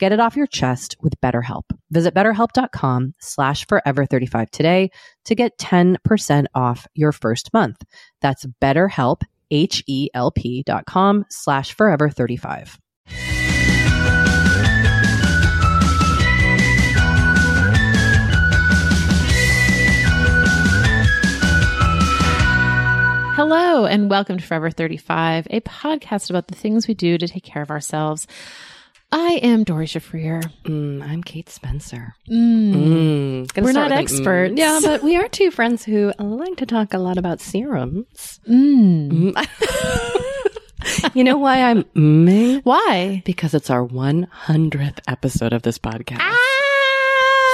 Get it off your chest with BetterHelp. Visit betterhelp.com slash forever35 today to get 10% off your first month. That's betterhelp, H-E-L-P dot com slash forever35. Hello, and welcome to Forever 35, a podcast about the things we do to take care of ourselves. I am Doree Shafrir. Mm, I'm Kate Spencer. Mm. Mm. We're not with mm. experts. Yeah, but we are two friends who like to talk a lot about serums. Mm. Mm. you know why I'm mm Why? Because it's our 100th episode of this podcast. Ah!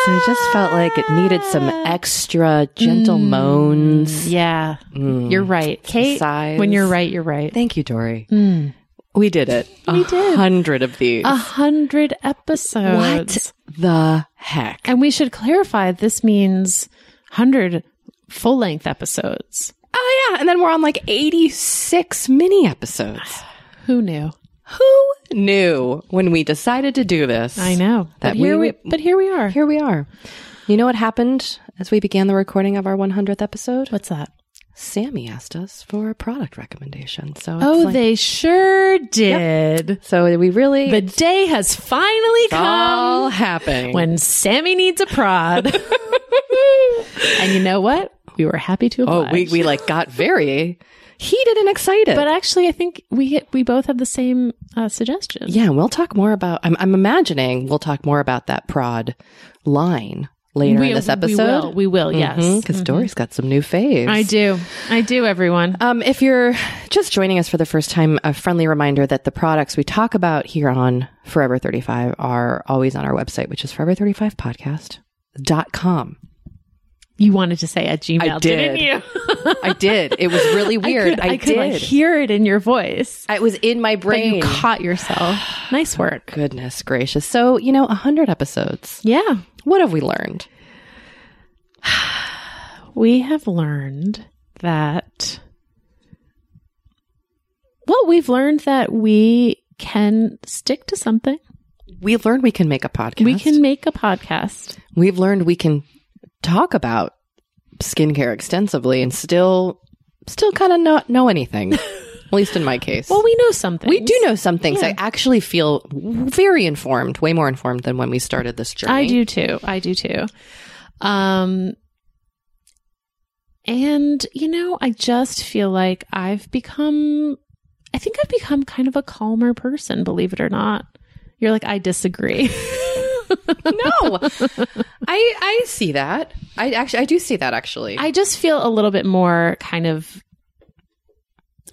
So I just felt like it needed some extra gentle moans. Yeah, you're right. Kate, Sighs. when you're right, you're right. Thank you, Doree. We did it. We a did. hundred of these. A hundred episodes. what the heck? And we should clarify this means 100 full length episodes. Oh yeah, and then we're on like 86 mini episodes. Who knew? Who knew when we decided to do this? I know. That but here we we, but here we are. Here we are. You know what happened as we began the recording of our 100th episode? What's that? Sammy asked us for a product recommendation. So Oh, like- they sure did. so we really The day has finally it's all come happening when Sammy needs a prod. and you know what? We were happy to Oh, we we like got very heated and excited. but actually, I think we we both have the same uh, suggestion. yeah, we'll talk more about. I'm, I'm imagining we'll talk more about that prod line later we, in this we episode. will. We will. Yes, because Doree's got some new faves. I do. I do. Everyone. Um, if you're just joining us for the first time, a friendly reminder that the products we talk about here on Forever 35 are always on our website, which is forever35podcast.com. You wanted to say at Gmail, I did. not you? I did. It was really weird. I could, I could like, did. hear it in your voice. It was in my But brain. you caught yourself. nice work. Goodness gracious. So, you know, 100 episodes. Yeah. What have we learned? We have learned that. Well, we've learned that we can stick to something. We've learned we can make a podcast. We can make a podcast. We've learned we can talk about skincare extensively and still, still kind of not know anything. At least in my case. Well, we know something. We do know some things. Yeah. I actually feel very informed, way more informed than when we started this journey. I do too. I do too. Um, and you know, I just feel like I've become. I think I've become kind of a calmer person. Believe it or not. You're like, I disagree. No, I I see that. I actually I do see that actually. I just feel a little bit more kind of.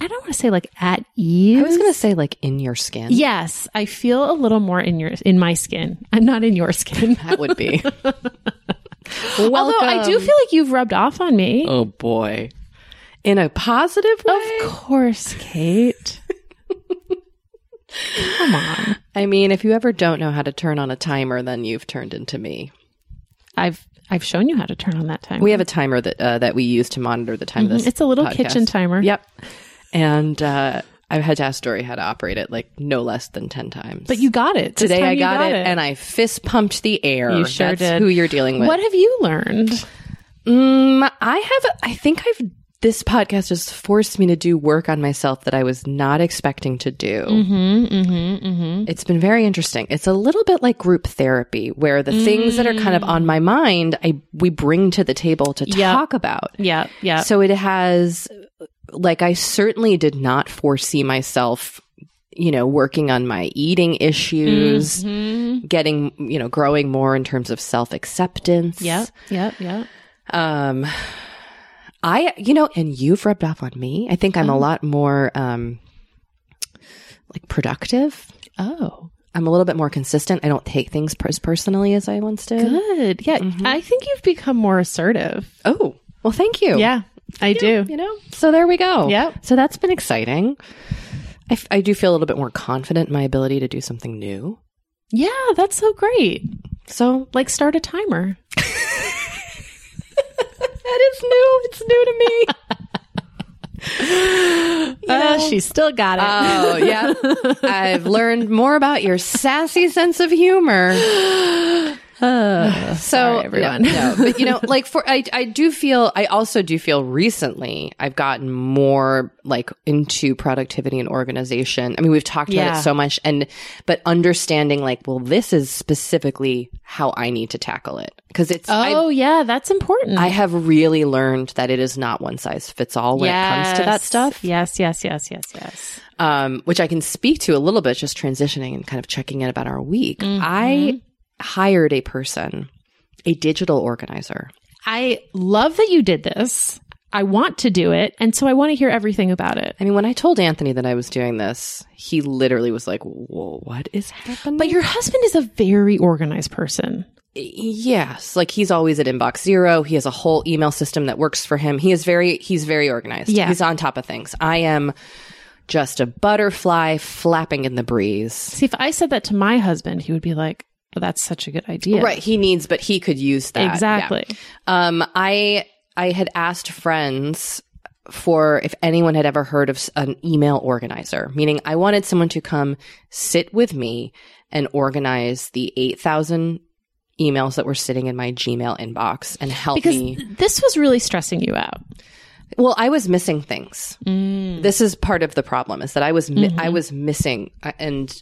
I don't want to say like at ease. I was gonna say like in your skin. Yes, I feel a little more in your in my skin. I'm not in your skin. that would be. Although I do feel like you've rubbed off on me. Oh boy, in a positive way. Of course, Kate. Come on. I mean, if you ever don't know how to turn on a timer, then you've turned into me. I've I've shown you how to turn on that timer. We have a timer that uh, that we use to monitor the time. of This it's a little podcast. kitchen timer. Yep, and uh, I've had to ask Doree how to operate it like no less than ten times. But you got it. This today I you got, it, and I fist pumped the air. You sure That's did. Who you're dealing with? what have you learned? Mm, I have. I think I've. This podcast has forced me to do work on myself that I was not expecting to do. Mm-hmm, mm-hmm, mm-hmm. It's been very interesting. It's a little bit like group therapy, where the things that are kind of on my mind, I we bring to the table to Yep. talk about. Yeah, yeah. So it has, like, I certainly did not foresee myself, you know, working on my eating issues, Mhm. getting, you know, growing more in terms of self acceptance. Yep, yep, yep. Um, I, you know, and you've rubbed off on me. I think I'm a lot more, um, like productive. Oh, I'm a little bit more consistent. I don't take things as personally as I once did. good. Yeah, I think you've become more assertive. Oh, well, thank you. Yeah, I do. You know, so there we go. Yep. So that's been exciting. I, f- I do feel a little bit more confident in my ability to do something new. Yeah, that's so great. So Like start a timer. that is new. It's new to me. Uh, she still got it. Oh, yeah. I've learned more about your sassy sense of humor. so everyone. yeah, no, but you know, like for I, I do feel I also do feel recently I've gotten more like into productivity and organization. I mean, we've talked about it so much, and but understanding like, well, this is specifically how I need to tackle it because it's I, oh, yeah, that's important. I have really learned that it is not one size fits all when it comes to that stuff Yes, yes, yes, yes, yes. um, which I can speak to a little bit, just transitioning and kind of checking in about our week. Mm-hmm. I hired a person, a digital organizer. I love that you did this. I want to do it. And so I want to hear everything about it. I mean, when I told Anthony that I was doing this, he literally was like, Whoa, what is happening? But your husband is a very organized person. yes, like he's always at inbox zero. He has a whole email system that works for him. He is very, he's very organized. Yeah. He's on top of things. I am just a butterfly flapping in the breeze. See, if I said that to my husband, he would be like, well, that's such a good idea. Right. He needs, but he could use that. Yeah. Exactly. Um, I I had asked friends for if anyone had ever heard of an email organizer, meaning I wanted someone to come sit with me and organize the eight thousand emails that were sitting in my Gmail inbox and help Because me. this was really stressing you out. Well, I was missing things. Mm. This is part of the problem is that I was mi- I was missing uh, and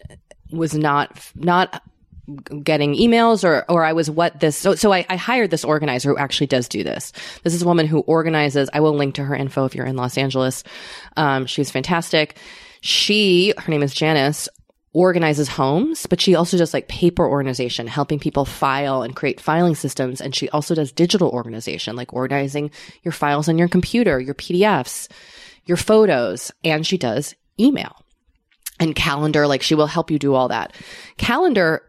was not not getting emails or or I was what this so so I, I hired this organizer who actually does do this. This is a woman who organizes. I will link to her info if you're in Los Angeles. Um, she's fantastic. She her name is Janice organizes homes, but she also does like paper organization, helping people file and create filing systems. And she also does digital organization, like organizing your files on your computer, your PDFs, your photos, and she does email and calendar. Like she will help you do all that. Calendar,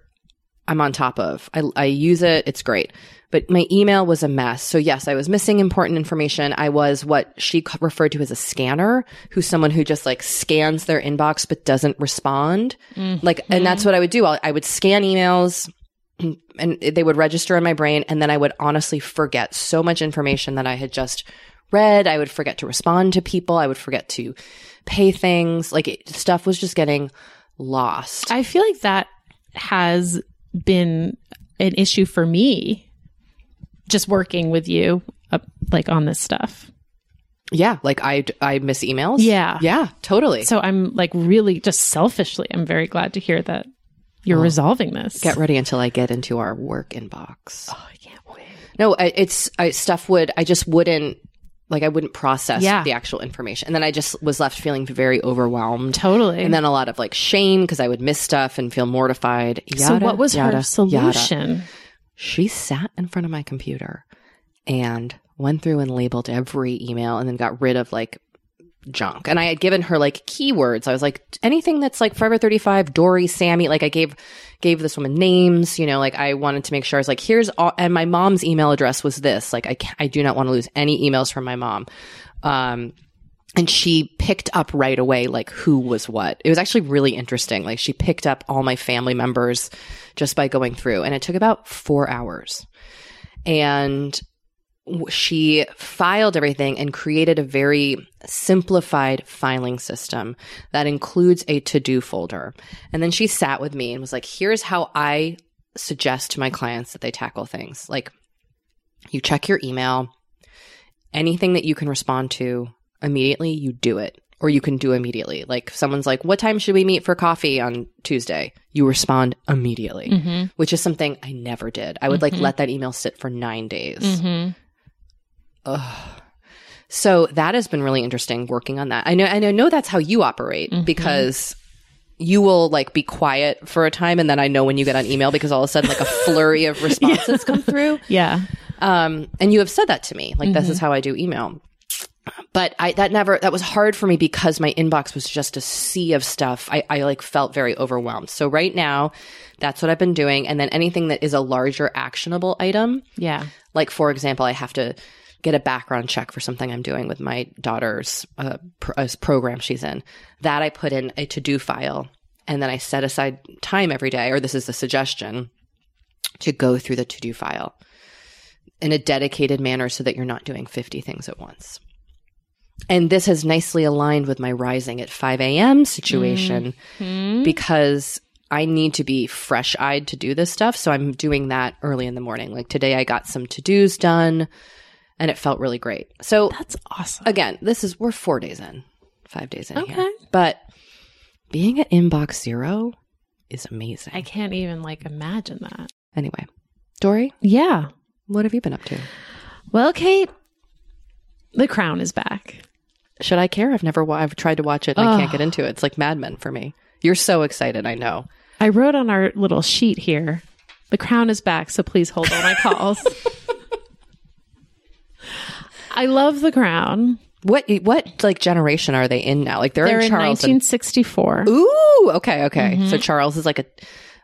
I'm on top of. I, I use it. It's great. But my email was a mess. So yes, I was missing important information. I was what she referred to as a scanner, who's someone who just like scans their inbox but doesn't respond. Mm-hmm. Like, and that's what I would do. I, I would scan emails and they would register in my brain. And then I would honestly forget so much information that I had just read. I would forget to respond to people. I would forget to pay things. Like it, stuff was just getting lost. I feel like that has been an issue for me just working with you uh, like on this stuff. yeah. Like I, I miss emails. Yeah. Yeah, totally. So I'm like really just selfishly, I'm very glad to hear that you're resolving this. Get ready until I get into our work inbox. oh, I can't wait. No, I, it's I, stuff would I just wouldn't like I wouldn't process Yeah. the actual information, and then I just was left feeling very overwhelmed. Totally. And then a lot of like shame because I would miss stuff and feel mortified. so what was yada, her yada. solution? She sat in front of my computer and went through and labeled every email and then got rid of like junk. And I had given her like keywords. I was like, anything that's like Forever 35, Doree, Sammy, like I gave, gave this woman names, you know, like I wanted to make sure I was like, here's all, and my mom's email address was this. Like I, I do not want to lose any emails from my mom. Um, and she picked up right away like who was what. It was actually really interesting. Like she picked up all my family members just by going through and it took about 4 hours. And she filed everything and created a very simplified filing system that includes a to-do folder. And then she sat with me and was like, "Here's how I suggest to my clients that they tackle things. Like you check your email, anything that you can respond to immediately, you do it. Or you can do immediately. Like someone's like, what time should we meet for coffee on Tuesday? You respond immediately, Mm-hmm. which is something I never did. I would like let that email sit for nine days. Mm-hmm. Ugh. So that has been really interesting working on that. I know, and I know that's how you operate because you will like be quiet for a time and then I know when you get on email because all of a sudden like a flurry of responses come through. Yeah. Um, and you have said that to me, like this is how I do email. But I that never that was hard for me because my inbox was just a sea of stuff. I, I like felt very overwhelmed. So right now, that's what I've been doing. And then anything that is a larger actionable item, Yeah. like for example, I have to get a background check for something I'm doing with my daughter's uh, pr- uh, program she's in. That I put in a to do file, and then I set aside time every day, or this is a suggestion, to go through the to do file in a dedicated manner so that you're not doing 50 things at once. And this has nicely aligned with my rising at 5 a.m. situation because I need to be fresh eyed to do this stuff. So I'm doing that early in the morning. Like today, I got some to dos done and it felt really great. So That's awesome. again, this is, we're four days in, five days in here. Okay. But being at inbox zero is amazing. I can't even like imagine that. anyway, Doree, Yeah. what have you been up to? Well, Kate, The Crown is back. Should I care? I've never, wa- I've tried to watch it and I can't get into it. It's like Mad Men for me. You're so excited. I know. I wrote on our little sheet here, The Crown is back, so please hold all my calls. I love The Crown. What, what like generation are they in now? Like they're, They're in in Charles. and- 1964. Ooh, okay, okay. Mm-hmm. So Charles is like a,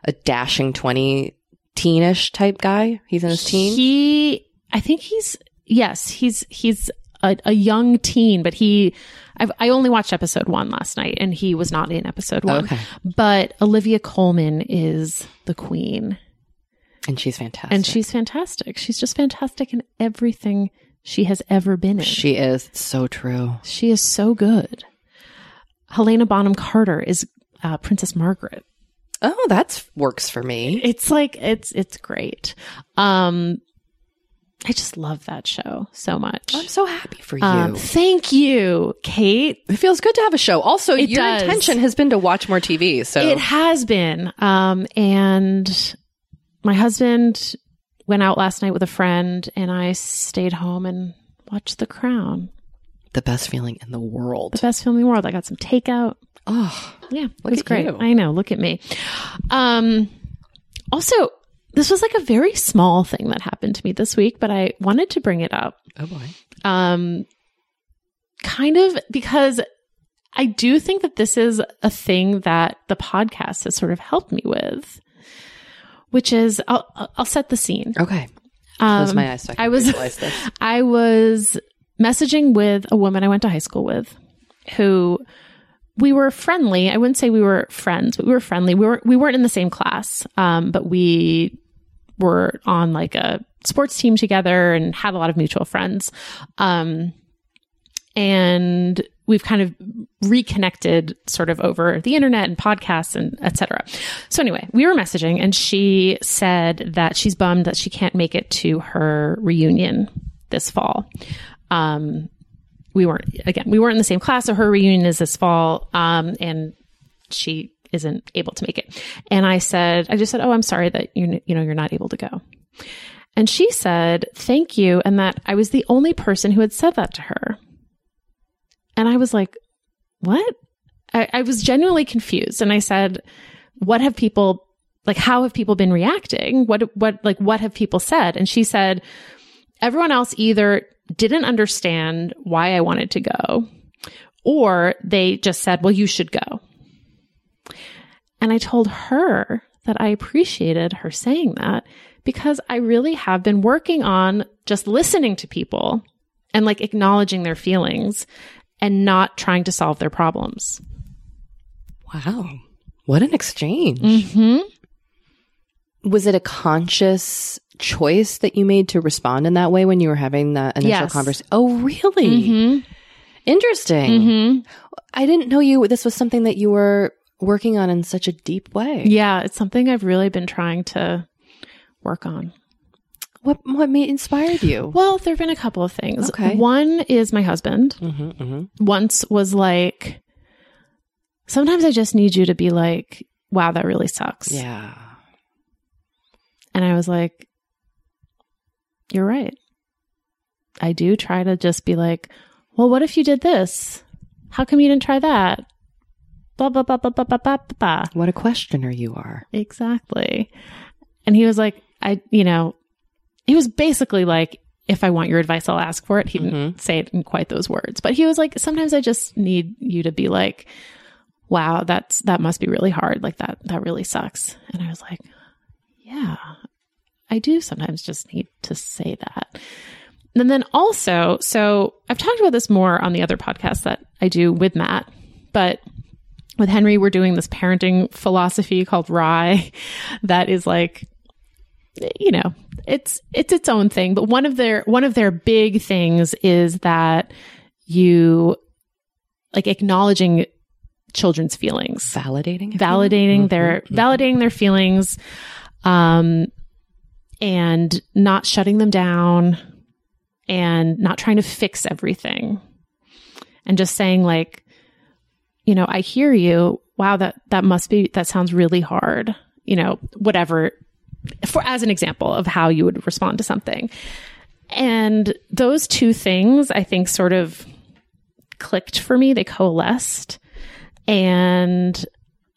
a dashing 20 teenish type guy. He's in his teens. He, I think he's yes, he's he's a, a young teen, but he. I've, I only watched episode one last night, and he was not in episode one. Okay. But Olivia Colman is the queen, and she's fantastic. and she's fantastic. She's just fantastic in everything she has ever been in. she is It's so true. She is so good. Helena Bonham Carter is uh, Princess Margaret. Oh, that's works for me. It's like it's it's great. Um I just love that show so much. I'm so happy for you. Um, thank you, Kate. it feels good to have a show. Also, It your does. intention has been to watch more TV. So It has been. Um, and my husband went out last night with a friend, and I stayed home and watched The Crown. the best feeling in the world. The best feeling in the world. I got some takeout. Oh, Yeah, it was at great. you. I know. Look at me. Um, also, this was like a very small thing that happened to me this week, but I wanted to bring it up. oh boy. Um, kind of because I do think that this is a thing that the podcast has sort of helped me with, which is I'll I'll set the scene. Okay. Close Um, my eyes so I can I was-. I was messaging with a woman I went to high school with who we were friendly. I wouldn't say we were friends, but we were friendly. We were we weren't in the same class. Um, but we were on like a sports team together and had a lot of mutual friends. Um, and we've kind of reconnected sort of over the internet and podcasts and etc. So anyway, we were messaging and she said that she's bummed that she can't make it to her reunion this fall. Um, we weren't again, we weren't in the same class, so her reunion is this fall. Um, and she isn't able to make it. And I said, I just said, "Oh, I'm sorry that you you know you're not able to go." And she said, "Thank you," and that I was the only person who had said that to her. And I was like, "What?" I, I was genuinely confused, and I said, "What have people like? How have people been reacting? What what like what have people said?" And she said, "Everyone else either didn't understand why I wanted to go, or they just said, "Well, you should go." And I told her that I appreciated her saying that because I really have been working on just listening to people and like acknowledging their feelings and not trying to solve their problems. Wow. What an exchange. Mm-hmm. Was it a conscious choice that you made to respond in that way when you were having that initial Yes. conversation? Oh, really? Mm-hmm. Interesting. Mm-hmm. I didn't know you this was something that you were working on in such a deep way. Yeah, it's something I've really been trying to work on. What what made inspired you? Well, there have been a couple of things. Okay. One is my husband Mm-hmm, mm-hmm. once was like, sometimes I just need you to be like, wow, that really sucks. Yeah. And I was like, you're right. I do try to just be like, well, what if you did this? How come you didn't try that? Blah, blah, blah, blah, blah, blah, blah, blah. What a questioner you are. Exactly. And he was like, I, you know, he was basically like, if I want your advice, I'll ask for it. He didn't mm-hmm. say it in quite those words, but he was like, sometimes I just need you to be like, wow, that's, that must be really hard. Like that, that really sucks. And I was like, yeah, I do sometimes just need to say that. And then also, so I've talked about this more on the other podcast that I do with Matt, but with Henry, we're doing this parenting philosophy called RIE that is like, you know, it's it's its own thing. But one of their one of their big things is that you like acknowledging children's feelings Validating. if you will? validating their Mhm, mhm. validating their feelings um and not shutting them down and not trying to fix everything and just saying like you know i hear you wow that that must be that sounds really hard you know whatever for as an example of how you would respond to something and those two things i think sort of clicked for me they coalesced and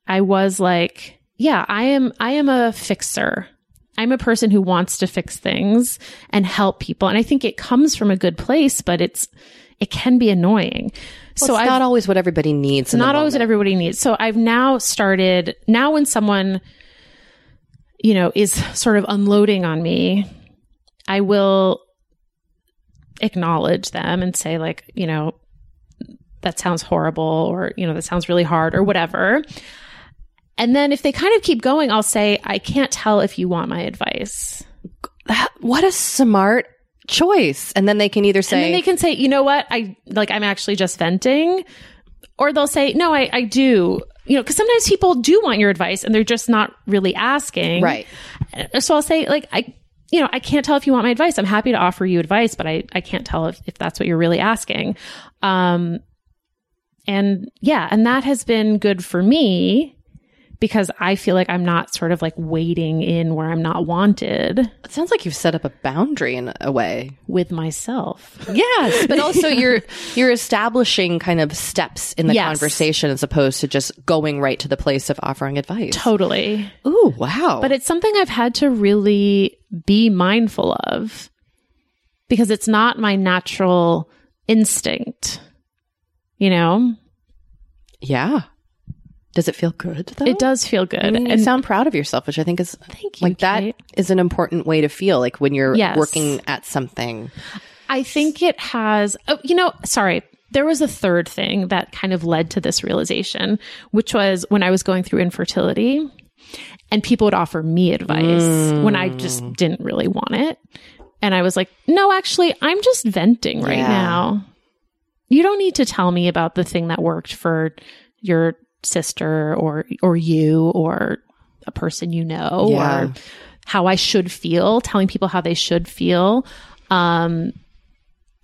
I was like, yeah, I am I am a fixer. I'm a person who wants to fix things and help people. And I think it comes from a good place, but it's it can be annoying. Well, so it's I've not always what everybody needs. the not always what everybody needs. So I've now started now when someone you know is sort of unloading on me, I will acknowledge them and say like, you know, that sounds horrible or you know, that sounds really hard or whatever. And then if they kind of keep going, I'll say, I can't tell if you want my advice. What a smart choice. And then they can either and then say, they can say, you know what, I like I'm actually just venting, or they'll say, no, I I do. You know, because sometimes people do want your advice and they're just not really asking. right. So I'll say, like, I you know, I can't tell if you want my advice. I'm happy to offer you advice, but I, I can't tell if, if that's what you're really asking. Um, and yeah, and that has been good for me because I feel like I'm not sort of like waiting in where I'm not wanted It sounds like you've set up a boundary in a way. with myself. Yes, but also you're you're establishing kind of steps in the Yes. conversation as opposed to just going right to the place of offering advice. Totally. Ooh, wow. But it's something I've had to really be mindful of because it's not my natural instinct. You know, yeah. Does it feel good though? it does feel good. I mean, and sound proud of yourself, which I think is thank you. like that Kate. is an important way to feel like when you're Yes. working at something. I think it has, oh, you know, sorry. There was a third thing that kind of led to this realization, which was when I was going through infertility and people would offer me advice mm. when I just didn't really want it. And I was like, no, actually, I'm just venting right Yeah. now. You don't need to tell me about the thing that worked for your sister or or you or a person you know Yeah. or how I should feel, telling people how they should feel. Um,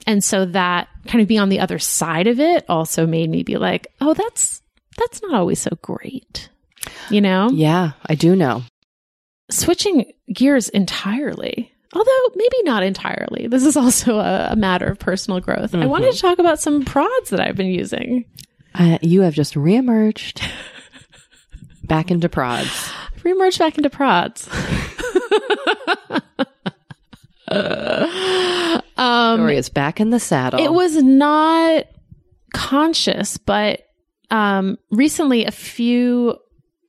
and so that kind of being on the other side of it also made me be like, oh, that's that's not always so great, you know. Yeah, I do know. Switching gears entirely, although maybe not entirely. This is also a, a matter of personal growth. I wanted to talk about some prods that I've been using. Uh, you have just reemerged back into prods. Remerge back into prods. Story is back in the saddle. It was not conscious, but um, recently a few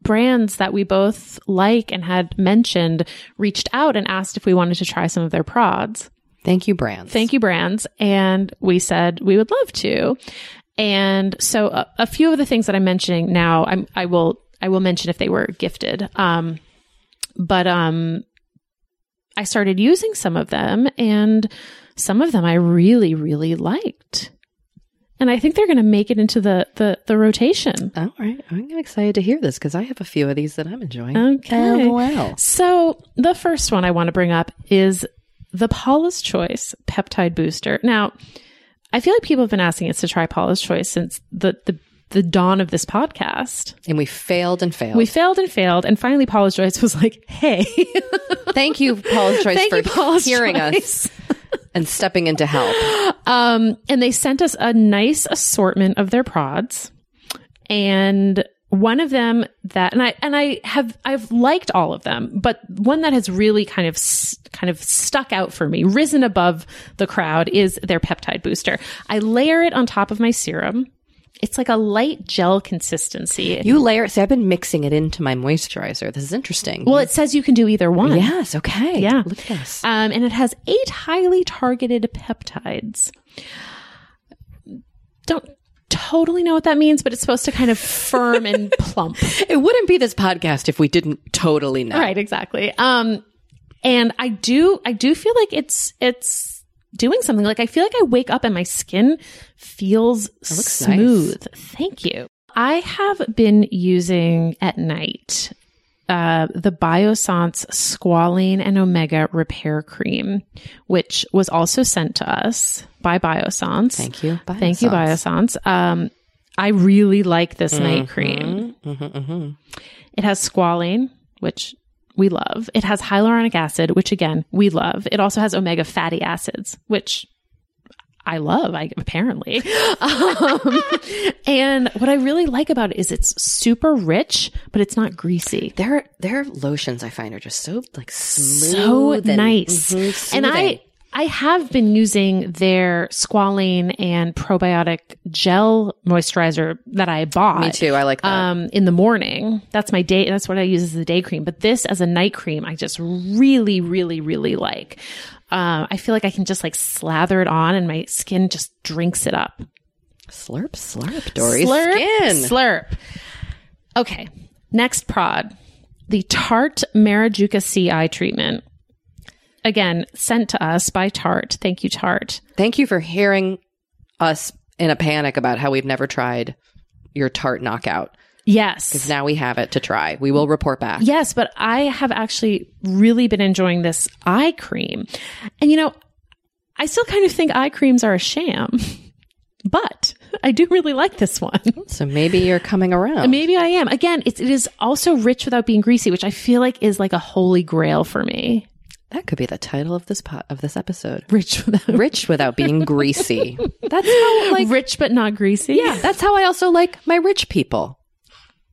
brands that we both like and had mentioned reached out and asked if we wanted to try some of their prods. Thank you, brands. Thank you, brands. And we said we would love to. And so a, a few of the things that I'm mentioning now, I'm, I will, I will mention if they were gifted. Um, but, um, I started using some of them and some of them I really, really liked. And I think they're going to make it into the, the, the rotation. All right. I'm excited to hear this because I have a few of these that I'm enjoying. Okay. Oh, wow. So the first one I want to bring up is the Paula's Choice peptide booster. Now, I feel like people have been asking us to try Paula's Choice since the the, the dawn of this podcast. And we failed and failed. We failed and failed, and finally Paula's Choice was like, "Hey, Thank you, Paula's Choice, thank for you, Paula's hearing Choice." us and stepping in to help. Um, and they sent us a nice assortment of their prods, and one of them that, and I and I have I've liked all of them, but one that has really kind of kind of stuck out for me, risen above the crowd, is their peptide booster. I layer it on top of my serum. It's like a light gel consistency. You layer it. See, I've been mixing it into my moisturizer. This is interesting. well, it says you can do either one. yes. Okay. Yeah. Look at this. Um, and it has eight highly targeted peptides. Don't totally know what that means, but it's supposed to kind of firm and plump. It wouldn't be this podcast if we didn't totally know. Right, exactly. Um, and I do, I do feel like it's, it's doing something. Like I feel like I wake up and my skin feels smooth. Thank you. I have been using at night uh, the Biossance Squalene and Omega Repair Cream, which was also sent to us by Biossance. Thank you. Thank you, Biossance. Um, I really like this night cream. Mm-hmm, mm-hmm. It has squalene, which we love. It has hyaluronic acid, which again, we love. It also has omega fatty acids, which I love, I apparently. Um, and what I really like about it is it's super rich, but it's not greasy. Their their lotions I find are just so like smooth, So and- nice. mhm, And I. I have been using their squalene and probiotic gel moisturizer that I bought. me too. I like that. um, in the morning. That's my day. That's what I use as the day cream. But this as a night cream, I just really, really, really like. Uh, I feel like I can just like slather it on, and my skin just drinks it up. slurp, slurp, Doree slurp, skin. slurp. Okay, next prod, the Tarte Maracuja CI treatment. Again, sent to us by Tarte. Thank you, Tarte. Thank you for hearing us in a panic about how we've never tried your Tarte Knockout. Yes. Because now we have it to try. We will report back. Yes, but I have actually really been enjoying this eye cream. And you know, I still kind of think eye creams are a sham, but I do really like this one. So maybe you're coming around. Maybe I am. Again, it's, it is also rich without being greasy, which I feel like is like a holy grail for me. That could be the title of this pot of this episode. Rich without Rich without being greasy. That's how like rich but not greasy. yeah, that's how I also like my rich people.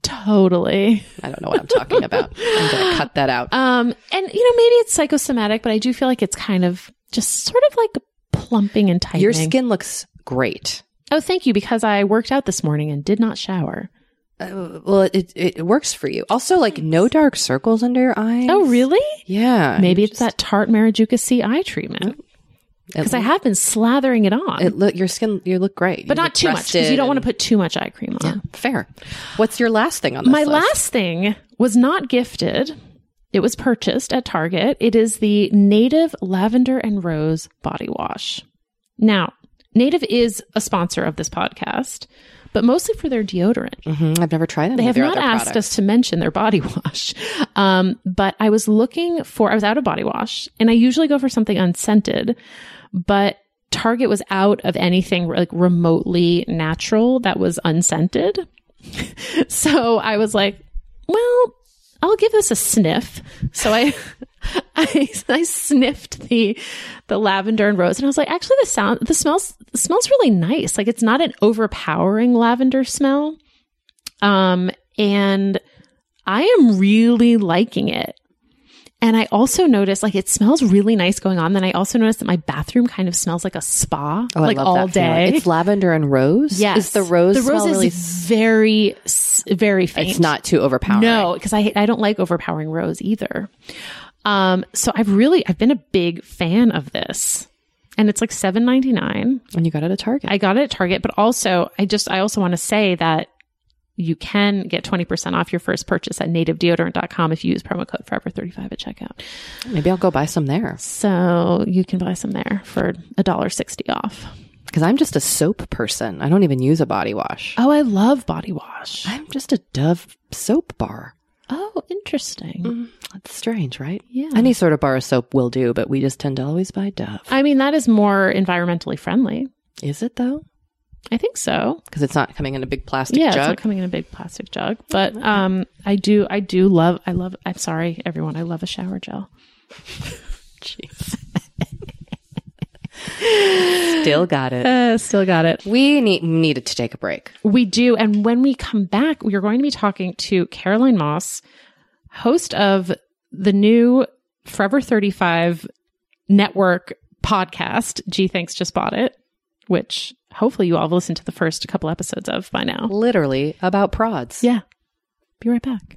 Totally. I don't know what I'm talking about. I'm gonna cut that out. Um, and you know, maybe it's psychosomatic, but I do feel like it's kind of just sort of like plumping and tightening. Your skin looks great. Oh, thank you, because I worked out this morning and did not shower. Uh, well, it it works for you. Also, like no dark circles under your eyes. Oh, really? Yeah. Maybe it's that Tarte Maracuja C eye treatment because I have been slathering it on, It look your skin. You look great, but You not too much because you don't want to put too much eye cream on. to. Fair. What's your last thing on this My list? last thing was not gifted. It was purchased at Target. It is the Native Lavender and Rose Body Wash. Now, Native is a sponsor of this podcast, but mostly for their deodorant. Mhm, I've never tried any They have not asked products. us to mention their body wash. Um, but I was looking for, I was out of body wash and I usually go for something unscented, but Target was out of anything like remotely natural that was unscented. so I was like, well, I'll give this a sniff. So I, I, I sniffed the, the lavender and rose and I was like, actually the sound, the smells, the smells really nice. Like it's not an overpowering lavender smell. Um, and I am really liking it. And I also noticed like it smells really nice going on. Then I also noticed that my bathroom kind of smells like a spa, Oh, I like all day. It's lavender and rose. yes, Is the rose the rose smell is really? very, very faint. It's not too overpowering. No, because I I don't like overpowering rose either. Um, so I've really I've been a big fan of this, and it's like seven ninety nine. And you got it at Target. I got it at Target, but also I just I also want to say that you can get 20% off your first purchase at nativedeodorant.com if you use promo code forever35 at checkout. Maybe I'll go buy some there So you can buy some there for a dollar sixty off. because I'm just a soap person. I don't even use a body wash. Oh, I love body wash. I'm just a Dove soap bar. Oh, interesting. That's strange, right? Yeah. Any sort of bar of soap will do, but we just tend to always buy Dove. I mean, that is more environmentally friendly. Is it though? I think so. Because it's not coming in a big plastic jug. yeah, it's not coming in a big plastic jug. But um, I do, I do love, I love. I'm sorry, everyone. I love a shower gel. Jeez. Still got it. Uh, still got it. We need needed to take a break. We do, and when we come back, we are going to be talking to Caroline Moss, host of the new Forever 35 network podcast. Gee, thanks, just bought it, which hopefully you all have listened to the first couple episodes of by now. Literally about prods. Yeah. Be right back.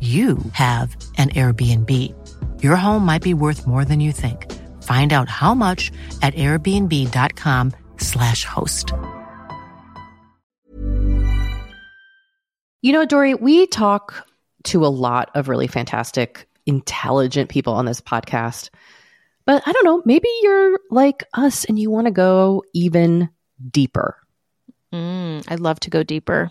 you have an Airbnb. Your home might be worth more than you think. Find out how much at airbnb.com/slash host. You know, Doree, we talk to a lot of really fantastic, intelligent people on this podcast. But I don't know, maybe you're like us and you want to go even deeper. Mm, I'd love to go deeper.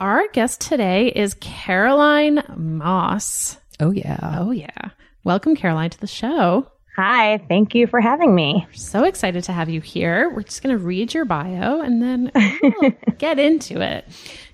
Our guest today is Caroline Moss. Oh, yeah. Oh, yeah. Welcome, Caroline, to the show. Hi, thank you for having me. We're so excited to have you here. We're just going to read your bio and then we'll get into it.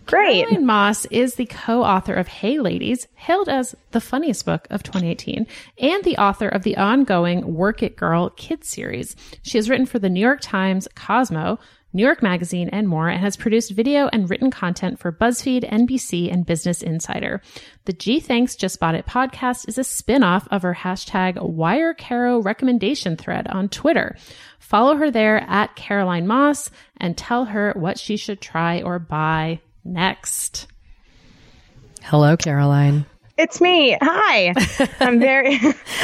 Great. Caroline Moss is the co-author of Hey Ladies, hailed as the funniest book of 2018, and the author of the ongoing Work It Girl kids series. She has written for the New York Times, Cosmo, New York Magazine, and more, and has produced video and written content for BuzzFeed, NBC, and Business Insider. The Gee Thanks Just Bought It podcast is a spin-off of her hashtag WireCaro recommendation thread on Twitter. Follow her there at Caroline Moss and tell her what she should try or buy next. Hello, Caroline. It's me. Hi. I'm very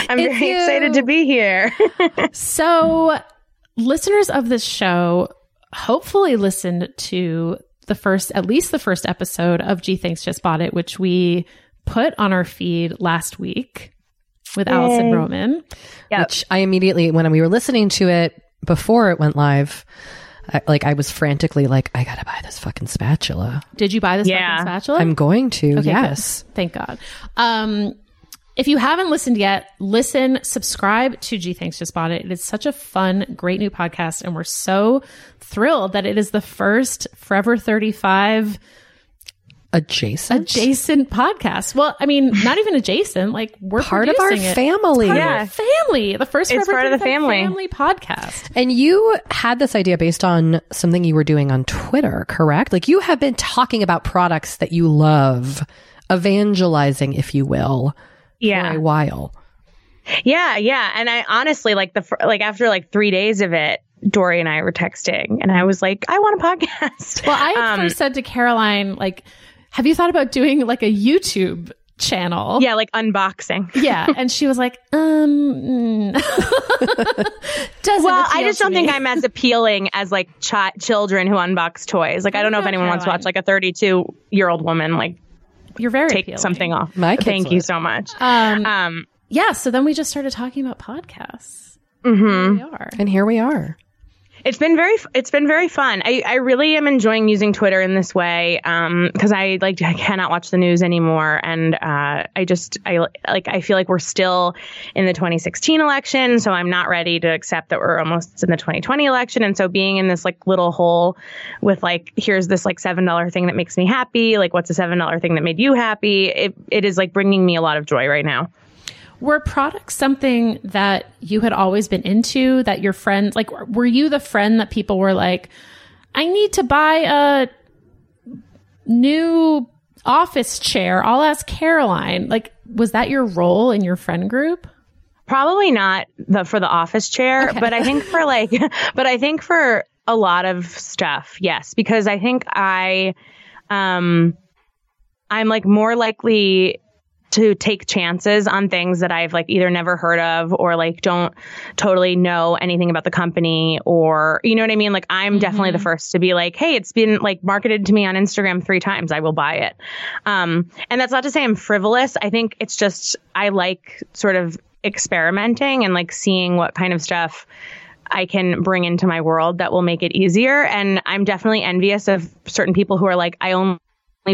I'm very you. excited to be here. So, listeners of this show hopefully listened to the first, at least the first episode of Gee Thanks Just Bought It, which we put on our feed last week with Alison Roman. Yep. Which I immediately, when we were listening to it before it went live, I, like I was frantically like, I gotta buy this fucking spatula. Did you buy this Yeah. fucking spatula? I'm going to. Okay, yes. good. Thank God. Um, if you haven't listened yet, listen, subscribe to Gee Thanks Just Bought It. It is such a fun, great new podcast. And we're so thrilled that it is the first Forever 35 Adjacent. adjacent podcast. Well, I mean, not even adjacent, like we're Part of our producing it. family. Part Yeah. of family. The first It's part of the family. family podcast. And you had this idea based on something you were doing on Twitter, correct? Like you have been talking about products that you love, evangelizing, if you will, for Yeah. a while. Yeah, yeah. And I honestly like the like after like 3 days of it, Doree and I were texting and I was like, I want a podcast. Well, I Um, first said to Caroline, like, have you thought about doing like a YouTube channel? yeah, like unboxing. Yeah. And she was like, um, mm. doesn't Well, I just don't think. I'm as appealing as like chi- children who unbox toys. Like I don't know if anyone wants to watch like a 32 year old woman like You're very take appealing. something off. My kids Thank you so much. Um, Um, yeah. So then we just started talking about podcasts. mhm. We are. And here we are. It's been very it's been very fun. I, I really am enjoying using Twitter in this way because I like I cannot watch the news anymore, and uh, I just I like I feel like we're still in the 2016 election, so I'm not ready to accept that we're almost in the 2020 election, and so being in this like little hole with like here's this like seven dollar thing that makes me happy, like what's a seven dollar thing that made you happy? It it is like bringing me a lot of joy right now. Were products something that you had always been into that your friends, like, were you the friend that people were like, I need to buy a new office chair. I'll ask Caroline. Like, was that your role in your friend group? Probably not the for the office chair, but I think for like, but I think for a lot of stuff, yes, because I think I, um, I'm like more likely to take chances on things that I've like either never heard of or like don't totally know anything about the company or you know what I mean? Like I'm definitely the first to be like hey it's been like marketed to me on Instagram 3 times. I will buy it. Um and that's not to say I'm frivolous. I think it's just I like sort of experimenting and like seeing what kind of stuff I can bring into my world that will make it easier. And I'm definitely envious of certain people who are like I only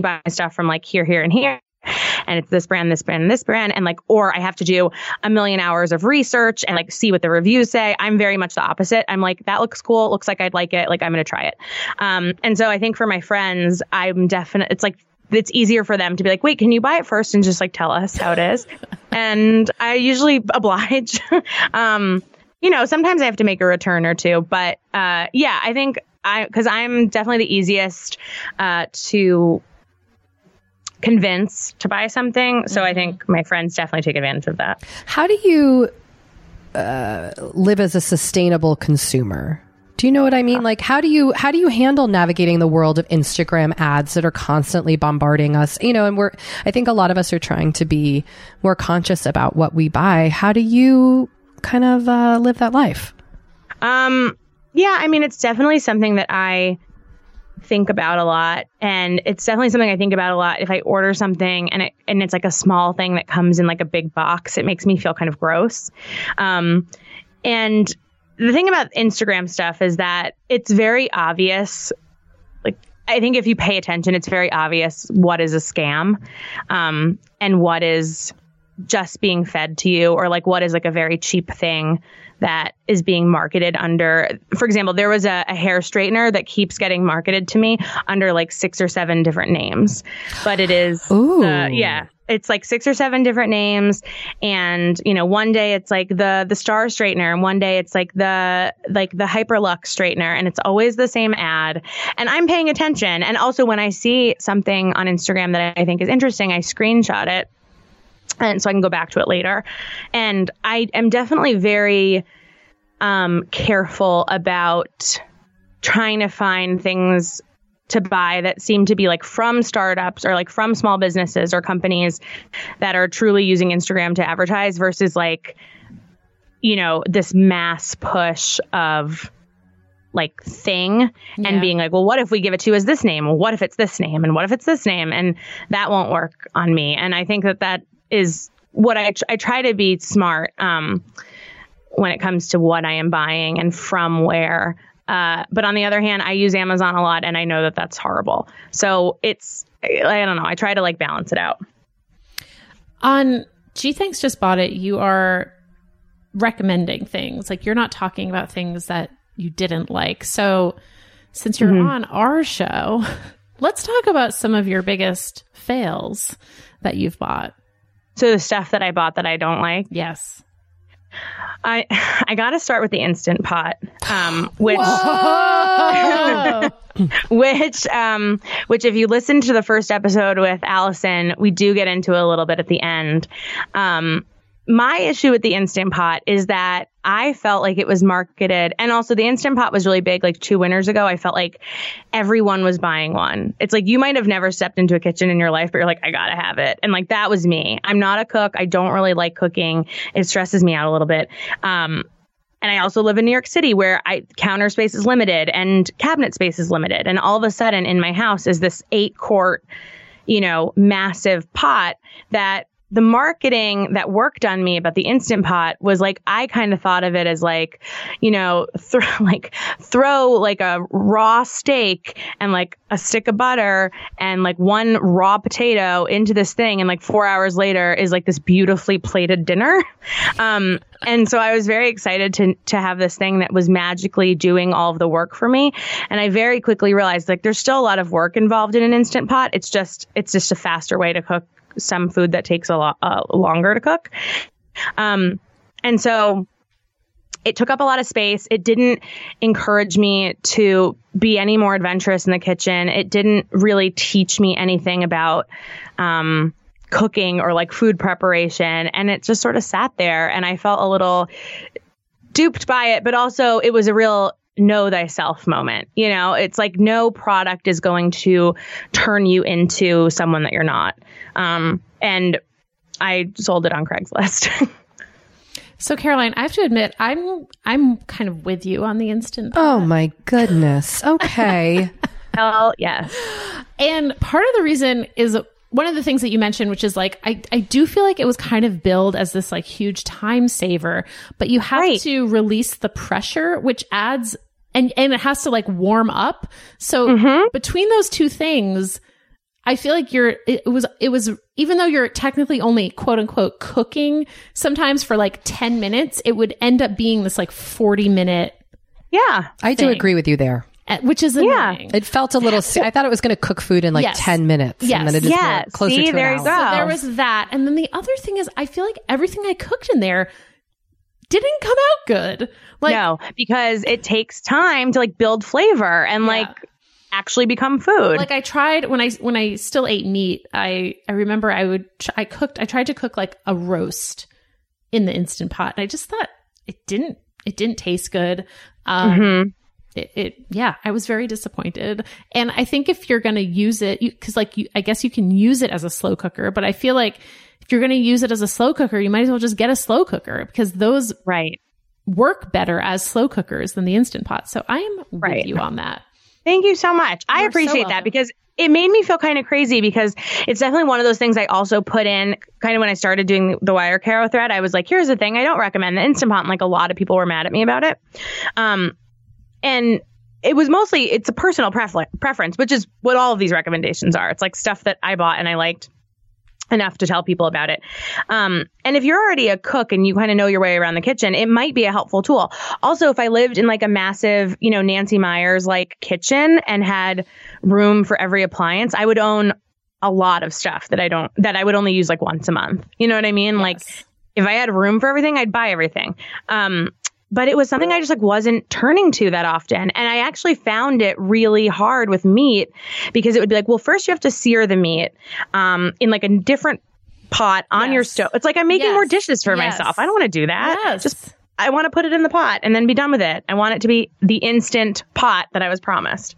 buy stuff from like here here and here and it's this brand, this brand, and this brand, and like, or I have to do a million hours of research and like see what the reviews say. I'm very much the opposite. I'm like, that looks cool. It looks like I'd like it. Like, I'm going to try it. Um, and so I think for my friends, I'm definite. It's like, it's easier for them to be like, wait, can you buy it first and just like tell us how it is? and I usually oblige. um, you know, sometimes I have to make a return or two, but uh, yeah, I think I because I'm definitely the easiest uh, to convince to buy something. So I think my friends definitely take advantage of that. How do you uh, live as a sustainable consumer? Do you know what I mean? Like how do you how do you handle navigating the world of Instagram ads that are constantly bombarding us? You know, and we're I think a lot of us are trying to be more conscious about what we buy. How do you kind of uh, live that life? Um yeah, I mean it's definitely something that I think about a lot. And it's definitely something I think about a lot. If I order something and it and it's like a small thing that comes in like a big box it makes me feel kind of gross. Um and the thing about Instagram stuff is that it's very obvious like I think if you pay attention it's very obvious what is a scam um and what is just being fed to you or like what is like a very cheap thing that is being marketed under for example there was a, a, hair straightener that keeps getting marketed to me under like six or seven different names. But it is Ooh. Uh, yeah it's like six or seven different names. And you know one day it's like the the star straightener and one day it's like the like the hyperlux straightener and it's always the same ad. And i'm paying attention. And also when i see something on instagram that i think is interesting i screenshot it and so I can go back to it later. And I am definitely very um, careful about trying to find things to buy that seem to be like from startups or like from small businesses or companies that are truly using Instagram to advertise versus like, you know, this mass push of like thing yeah. and being like, well, what if we give it to you as this name? Well, what if it's this name? And what if it's this name? And that won't work on me. And I think that that is what I, I try to be smart um, when it comes to what I am buying and from where. Uh, but on the other hand, I use Amazon a lot and I know that that's horrible. So it's, I don't know, I try to like balance it out. On Gee Thanks Just Bought It, you are recommending things. Like you're not talking about things that you didn't like. So since you're mm-hmm. on our show, let's talk about some of your biggest fails that you've bought. So the stuff that I bought that I don't like. Yes. I I got to start with the instant pot, um, which which um, which if you listen to the first episode with Allison, we do get into a little bit at the end. Um, my issue with the Instant Pot is that I felt like it was marketed, and also the Instant Pot was really big like two winters ago. I felt like everyone was buying one. It's like you might have never stepped into a kitchen in your life, but you're like, I gotta have it. And like that was me. I'm not a cook. I don't really like cooking. It stresses me out a little bit. Um, and I also live in New York City where I counter space is limited and cabinet space is limited. And all of a sudden in my house is this eight quart, you know, massive pot that the marketing that worked on me about the instant pot was like I kind of thought of it as like, you know, th- like throw like a raw steak and like a stick of butter and like one raw potato into this thing and like 4 hours later is like this beautifully plated dinner. Um and so I was very excited to to have this thing that was magically doing all of the work for me and I very quickly realized like there's still a lot of work involved in an instant pot. It's just it's just a faster way to cook some food that takes a lot uh, longer to cook. Um, and so it took up a lot of space. It didn't encourage me to be any more adventurous in the kitchen. It didn't really teach me anything about um, cooking or like food preparation. And it just sort of sat there. And I felt a little duped by it, but also it was a real know thyself moment. You know, it's like no product is going to turn you into someone that you're not. Um, and I sold it on Craigslist. so Caroline, I have to admit, I'm I'm kind of with you on the instant. Oh my goodness. Okay. Hell yes. And part of the reason is one of the things that you mentioned, which is like, I, I do feel like it was kind of billed as this like huge time saver, but you have right. to release the pressure, which adds and and it has to like warm up. So mm-hmm. between those two things, I feel like you're it was it was even though you're technically only quote unquote cooking sometimes for like 10 minutes, it would end up being this like 40 minute Yeah. I do agree with you there. uh, which is annoying. It felt a little. I thought it was going to cook food in like Yes. ten minutes, Yes. and then it just Yeah. went closer See, to there an hour. So there was that. And then the other thing is, I feel like everything I cooked in there didn't come out good. Like, no, because it takes time to like build flavor and Yeah. like actually become food. like I tried when I when I still ate meat. I I remember I would I cooked. I tried to cook like a roast in the instant pot, and I just thought it didn't it didn't taste good. Um, Mhm. it, it yeah i was very disappointed and i think if you're going to use it because like you i guess you can use it as a slow cooker but i feel like if you're going to use it as a slow cooker you might as well just get a slow cooker because those right. work better as slow cookers than the instant pot so i am with you on that Thank you so much. I You're so appreciate welcome. that because it made me feel kind of crazy because it's definitely one of those things I also put in kind of when I started doing the WireCaro thread. I was like, here's the thing. I don't recommend the Instant Pot. And like a lot of people were mad at me about it. Um, and it was mostly, it's a personal prefer- preference, which is what all of these recommendations are. It's like stuff that I bought and I liked enough to tell people about it. Um, and if you're already a cook and you kind of know your way around the kitchen, it might be a helpful tool. Also, if I lived in like a massive, you know, Nancy Meyers like kitchen and had room for every appliance, I would own a lot of stuff that I don't, that I would only use like once a month. You know what I mean? Like if I had room for everything, I'd buy everything. Um, but it was something I just like wasn't turning to that often. And I actually found it really hard with meat because it would be like, well, first you have to sear the meat um, in like a different pot on your stove. It's like I'm making more dishes for Yes. myself. I don't want to do that. Yes. Just I want to put it in the pot and then be done with it. I want it to be the instant pot that I was promised.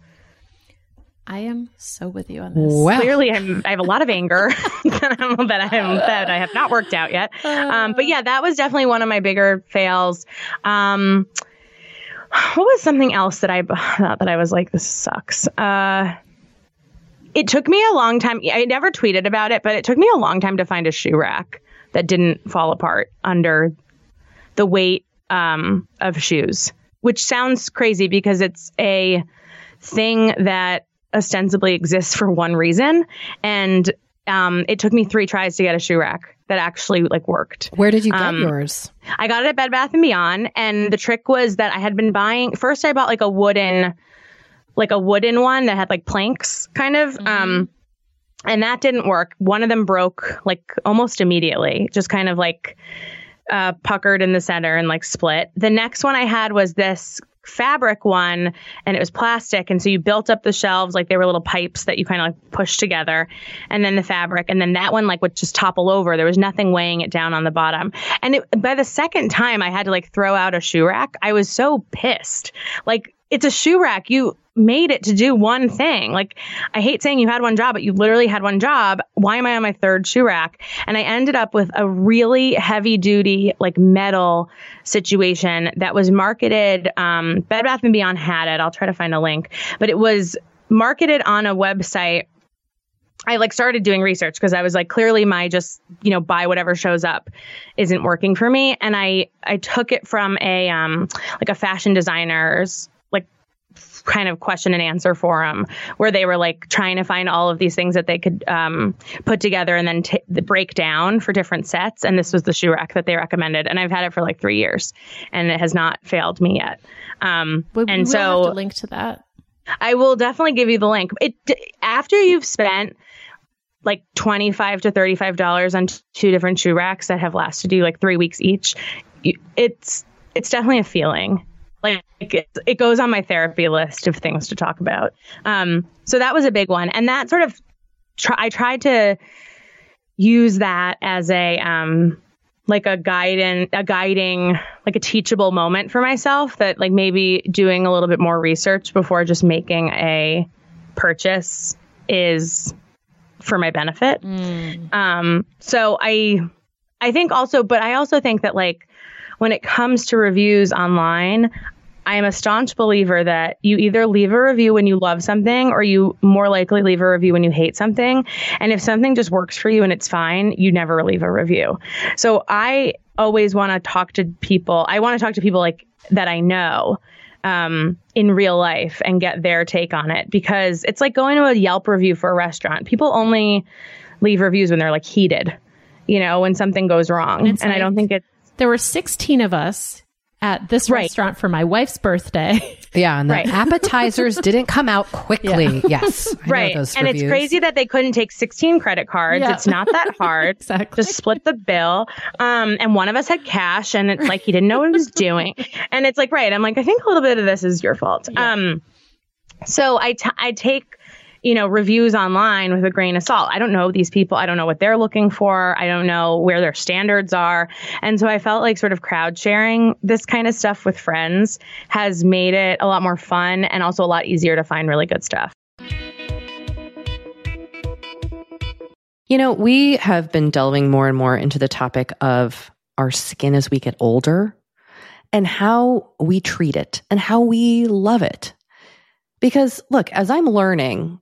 I am so with you on this Wow. Clearly, I'm, I have a lot of anger that, I'm, that I am that I have not worked out yet. Um, but yeah, that was definitely one of my bigger fails. Um, what was something else that I thought that I was like, this sucks. Uh, it took me a long time. I never tweeted about it, but it took me a long time to find a shoe rack that didn't fall apart under the weight um, of shoes, which sounds crazy because it's a thing that ostensibly exists for one reason. And um, it took me three tries to get a shoe rack that actually like worked. Where did you get Um, yours? I got it at Bed Bath and Beyond, and the trick was that I had been buying. First, I bought like a wooden, like a wooden one that had like planks, kind of. Um, and that didn't work. One of them broke like almost immediately, just kind of like uh, puckered in the center and like split. The next one I had was this fabric one and it was plastic and so you built up the shelves like they were little pipes that you kind of like push together and then the fabric and then that one like would just topple over. There was nothing weighing it down on the bottom. And it, by the second time i had to like throw out a shoe rack i was so pissed. Like it's a shoe rack. You made it to do one thing. Like i hate saying you had one job but you literally had one job. Why am i on my third shoe rack? And i ended up with a really heavy duty like metal situation that was marketed um, bed bath and beyond had it. I'll try to find a link. But it was marketed on a website. I like started doing research because I was like, clearly my just, you know, buy whatever shows up isn't working for me. And I, I took it from a, um, like a fashion designer's kind of question and answer forum where they were like trying to find all of these things that they could, um, put together and then t- break down for different sets. And this was the shoe rack that they recommended. And I've had it for like three years and it has not failed me yet. Um, We- we and will so to link to that I will definitely give you the link. It after you've spent like twenty five to thirty five dollars on t- two different shoe racks that have lasted you like three weeks each. You, it's it's definitely a feeling. Like it, it goes on my therapy list of things to talk about. Um, so that was a big one, and that sort of try, I tried to use that as a um like a guide and a guiding like a teachable moment for myself that like maybe doing a little bit more research before just making a purchase is for my benefit. Um so i i think also but i also think that like when it comes to reviews online I am a staunch believer that you either leave a review when you love something or you more likely leave a review when you hate something. And if something just works for you and it's fine, you never leave a review. So I always want to talk to people. I want to talk to people like that I know um, in real life and get their take on it because it's like going to a Yelp review for a restaurant. People only leave reviews when they're like heated, you know, when something goes wrong. And, it's I don't think it's there were 16 of us at this Right. restaurant for my wife's birthday. Yeah, and the Right. appetizers didn't come out quickly. Yes, I know right. those And it's crazy that they couldn't take 16 credit cards. Yeah. It's not that hard. exactly. Just split the bill. Um, and one of us had cash and it's like he didn't know what he was doing. And it's like, right. I'm like, I think a little bit of this is your fault. Um, so I, t- I take, you know, reviews online with a grain of salt. I don't know these people. I don't know what they're looking for. I don't know where their standards are. And so I felt like sort of crowd sharing this kind of stuff with friends has made it a lot more fun and also a lot easier to find really good stuff. You know, we have been delving more and more into the topic of our skin as we get older and how we treat it and how we love it. Because look, as I'm learning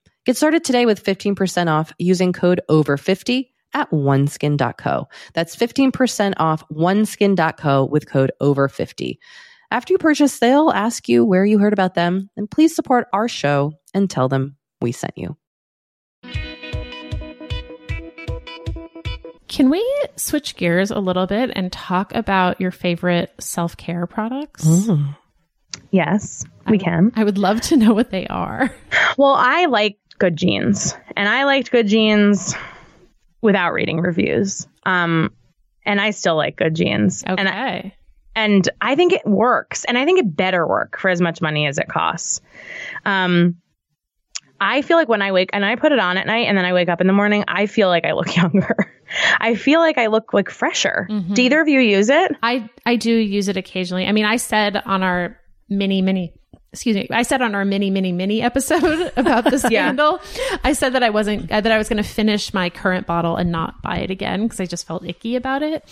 Get started today with 15% off using code OVER50 at oneskin.co. That's 15% off oneskin.co with code OVER50. After you purchase, they'll ask you where you heard about them, and please support our show and tell them we sent you. Can we switch gears a little bit and talk about your favorite self care products? Mm. Yes, we can. I would love to know what they are. Well, I like Good Genes, and I liked Good Genes without reading reviews. Um, and I still like Good Genes, Okay. and I, and I think it works, and I think it better work for as much money as it costs. Um, I feel like when I wake and I put it on at night, and then I wake up in the morning, I feel like I look younger. I feel like I look like fresher. Mhm. Do either of you use it? I I do use it occasionally. I mean, I said on our mini mini excuse me, I said on our mini mini mini episode about the Yeah. scandal, I said that I wasn't uh, that I was going to finish my current bottle and not buy it again because I just felt icky about it.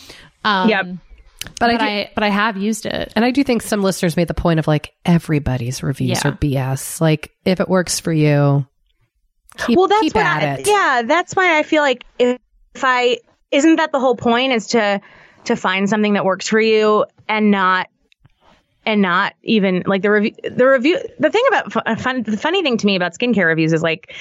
Um, Yep. But, I I, do- but I have used it. And I do think some listeners made the point of like everybody's reviews Yeah. are BS. Like if it works for you, keep, well, that's keep what at I, it. Yeah, that's why I feel like if, if I isn't that the whole point is to to find something that works for you and not and not even like the review the review the thing about fun, the funny thing to me about skincare reviews is like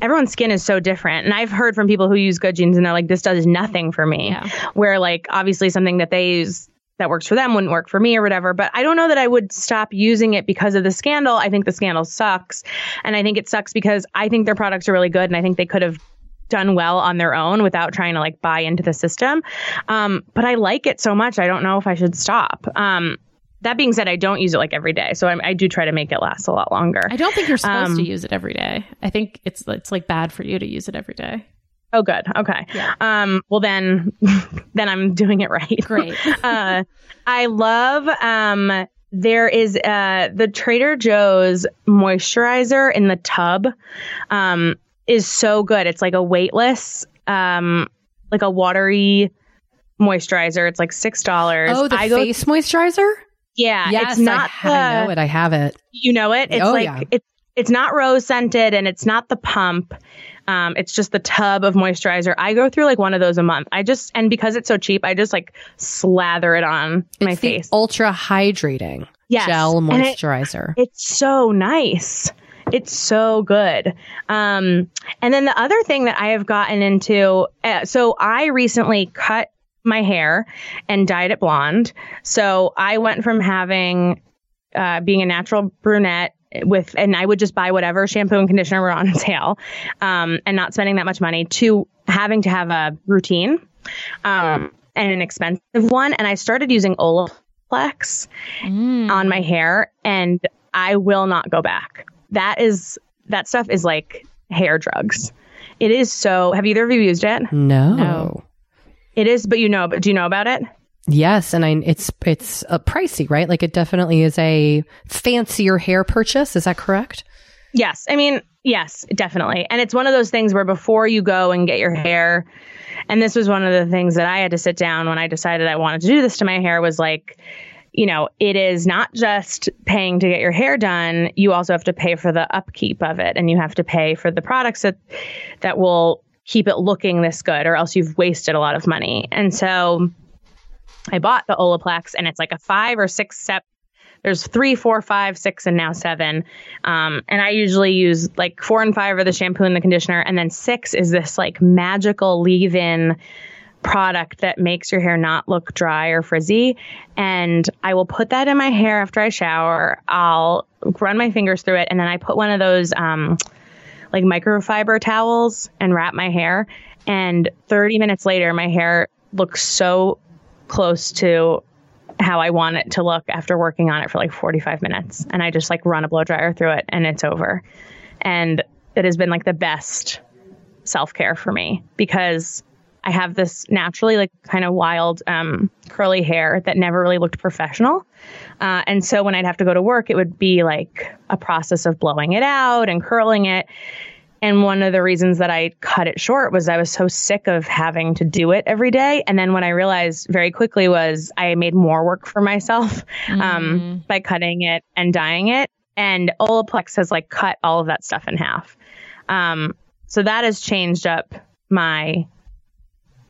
everyone's skin is so different. And i've heard from people who use Good Genes and they're like this does nothing for me. Yeah. where like obviously something that they use that works for them wouldn't work for me or whatever. But i don't know that i would stop using it because of the scandal. I think the scandal sucks. And i think it sucks because i think their products are really good and i think they could have done well on their own without trying to like buy into the system. Um, but i like it so much i don't know if i should stop. Um, that being said i don't use it like every day so I, I do try to make it last a lot longer I don't think you're supposed Um, to use it every day. I think it's it's like bad for you to use it every day. oh good okay Yeah. um, well then then i'm doing it right Great. uh, I love um, there is uh, the Trader Joe's moisturizer in the tub um, is so good. It's like a weightless, um, like a watery moisturizer. It's like six dollars. Oh, the face moisturizer. Yeah, yes, it's not. I, ha- I know it. I have it. You know it. It's Oh, like yeah. it's it's not rose scented and it's not the pump. Um, it's just the tub of moisturizer. I go through like one of those a month. I just and because it's so cheap, I just like slather it on my It's the face. ultra hydrating Yes. gel And it- moisturizer. It's so nice. It's so good. Um, and then the other thing that I have gotten into, uh, so I recently cut my hair and dyed it blonde. So I went from having, uh, being a natural brunette with, and I would just buy whatever shampoo and conditioner were on sale, um, and not spending that much money to having to have a routine, um, and an expensive one. And I started using Olaplex on my hair and I will not go back. That is that stuff is like hair drugs. It is so have either of you used it? no. No. It is, but you know, but do you know about it? Yes, and I it's it's uh, pricey, right? Like it definitely is a fancier hair purchase. Is that correct? Yes. I mean, yes, definitely. And it's one of those things where before you go and get your hair, and this was one of the things that I had to sit down when I decided I wanted to do this to my hair was like, you know, it is not just paying to get your hair done. You also have to pay for the upkeep of it and you have to pay for the products that, that will keep it looking this good or else you've wasted a lot of money. And so I bought the Olaplex and it's like a five or six step. There's three, four, five, six, and now seven. Um, and I usually use like four and five are the shampoo and the conditioner. And then six is this like magical leave in product that makes your hair not look dry or frizzy. And I will put that in my hair after I shower. I'll run my fingers through it. And then I put one of those, um, like microfiber towels and wrap my hair. And 30 minutes later, my hair looks so close to how I want it to look after working on it for like 45 minutes. And I just like run a blow dryer through it and it's over. And it has been like the best self care for me because I have this naturally like kind of wild um, curly hair that never really looked professional. Uh, and so when I'd have to go to work, it would be like a process of blowing it out and curling it. And one of the reasons that I cut it short was I was so sick of having to do it every day. And then what I realized very quickly was I made more work for myself um, by cutting it and dyeing it. And Olaplex has like cut all of that stuff in half. Um, so that has changed up my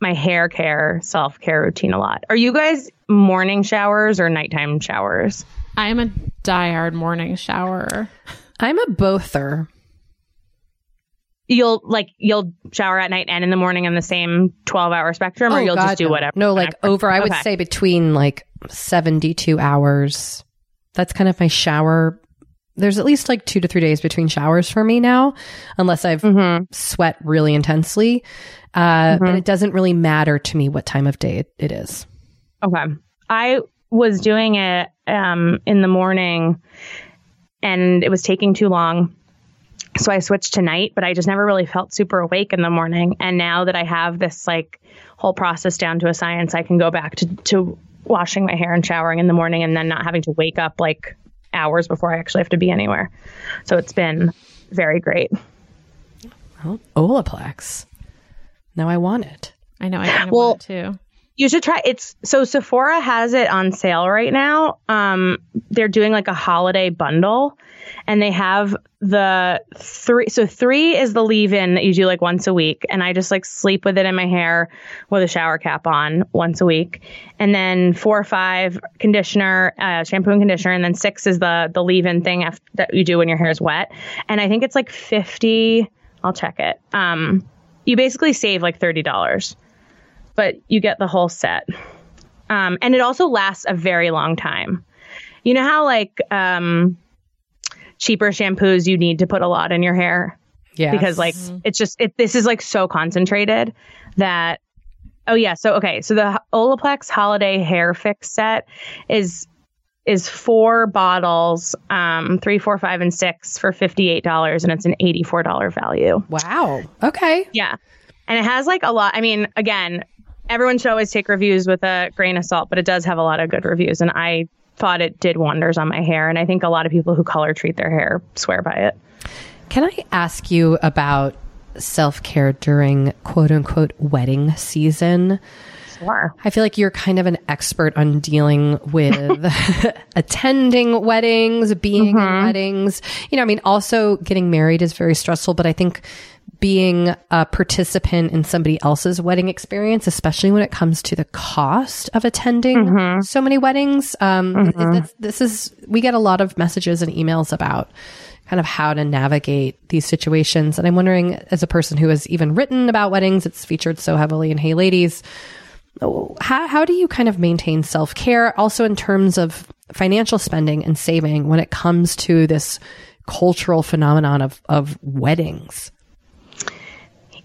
my hair care self care routine a lot. Are you guys morning showers or nighttime showers? I am a diehard morning shower. I'm a bother. You'll like you'll shower at night and in the morning in the same twelve hour spectrum, or oh, you'll Oh, God, just do whatever. No, like whenever? over. I would Okay. say between like seventy-two hours. That's kind of my shower. There's at least like two to three days between showers for me now, unless I've Mhm. sweat really intensely. Uh, But it doesn't really matter to me what time of day it, it is. Okay. I was doing it um, in the morning and it was taking too long. So I switched to night, but I just never really felt super awake in the morning. And now that I have this like whole process down to a science, I can go back to, to washing my hair and showering in the morning and then not having to wake up like hours before I actually have to be anywhere. So it's been very great. Oh, Olaplex. Now I want it. I know I kind of Well- want it too. You should try it's so Sephora has it on sale right now. Um they're doing like a holiday bundle and they have the three so 3 is the leave-in that you do like once a week and I just like sleep with it in my hair with a shower cap on once a week. And then 4 or 5 conditioner, uh, shampoo and conditioner and then 6 is the the leave-in thing after, that you do when your hair is wet. And I think it's like 50 I'll check it. Um you basically save like $30 but you get the whole set. Um, and it also lasts a very long time. You know how like um, cheaper shampoos you need to put a lot in your hair Yeah. because like it's just it this is like so concentrated that oh yeah so okay so the Olaplex holiday hair fix set is is four bottles um three four five and six for $58 and it's an $84 value wow. Okay. yeah. And it has like a lot. I mean, again, everyone should always take reviews with a grain of salt, but it does have a lot of good reviews. And I thought it did wonders on my hair. And I think a lot of people who color treat their hair swear by it. Can I ask you about self care during quote unquote wedding season? Sure. I feel like you're kind of an expert on dealing with attending weddings, being Mm-hmm. in weddings. You know, I mean, also getting married is very stressful, but I think being a participant in somebody else's wedding experience, especially when it comes to the cost of attending Mm-hmm. so many weddings, um, this, this is, we get a lot of messages and emails about kind of how to navigate these situations. And I'm wondering, as a person who has even written about weddings, it's featured so heavily in Hey Ladies, how, how do you kind of maintain self care also in terms of financial spending and saving when it comes to this cultural phenomenon of, of weddings?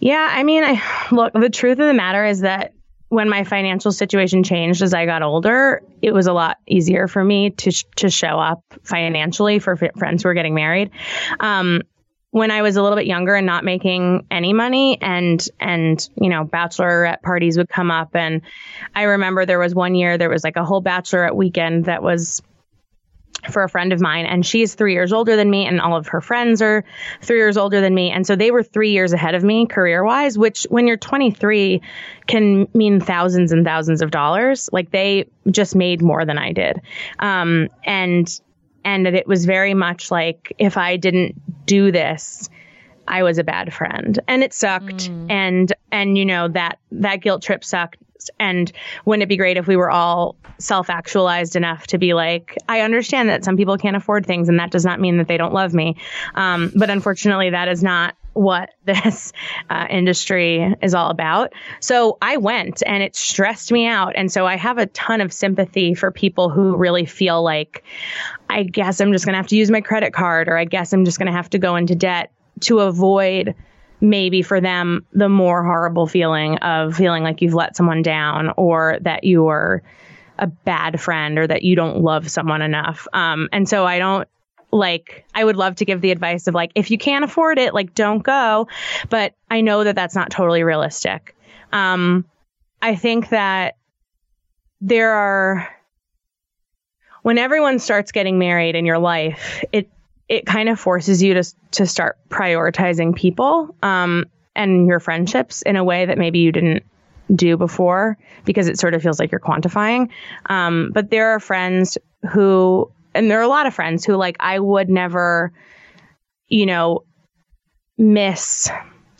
Yeah, I mean, I look, the truth of the matter is that when my financial situation changed as I got older, it was a lot easier for me to to show up financially for f- friends who were getting married. Um, when I was a little bit younger and not making any money and and you know bachelorette parties would come up and I remember there was one year there was like a whole bachelorette weekend that was for a friend of mine and she's three years older than me and all of her friends are three years older than me and so they were three years ahead of me career wise which when you're 23 can mean thousands and thousands of dollars. Like they just made more than i did. Um, and and it was very much like if i didn't do this I was a bad friend. And it sucked. And and you know that that guilt trip sucked and wouldn't it be great if we were all self-actualized enough to be like I understand that some people can't afford things and that does not mean that they don't love me um, but unfortunately that is not what this uh, industry is all about. So I went and it stressed me out. And so I have a ton of sympathy for people who really feel like, I guess I'm just going to have to use my credit card or I guess I'm just going to have to go into debt to avoid maybe for them the more horrible feeling of feeling like you've let someone down or that you're a bad friend or that you don't love someone enough. Um, and so I don't like, I would love to give the advice of like, if you can't afford it, like, don't go. But I know that that's not totally realistic. Um, I think that there are, when everyone starts getting married in your life, it it kind of forces you to to start prioritizing people um, and your friendships in a way that maybe you didn't do before because it sort of feels like you're quantifying. Um, but there are friends who, and there are a lot of friends who like I would never, you know, miss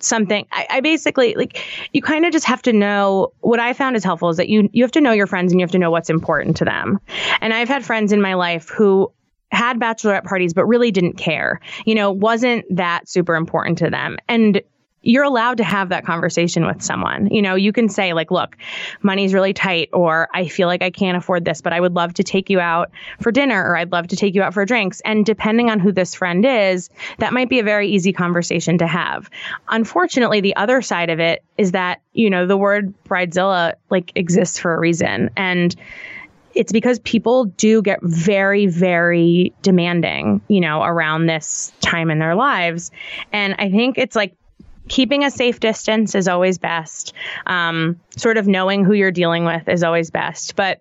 something I, I basically like you kind of just have to know what i found is helpful is that you you have to know your friends and you have to know what's important to them and i've had friends in my life who had bachelorette parties but really didn't care you know wasn't that super important to them and you're allowed to have that conversation with someone. You know, you can say like, look, money's really tight or I feel like I can't afford this, but I would love to take you out for dinner or I'd love to take you out for drinks. And depending on who this friend is, that might be a very easy conversation to have. Unfortunately, the other side of it is that, you know, the word bridezilla like exists for a reason. And it's because people do get very, very demanding, you know, around this time in their lives. And I think it's like keeping a safe distance is always best. Um, sort of knowing who you're dealing with is always best. But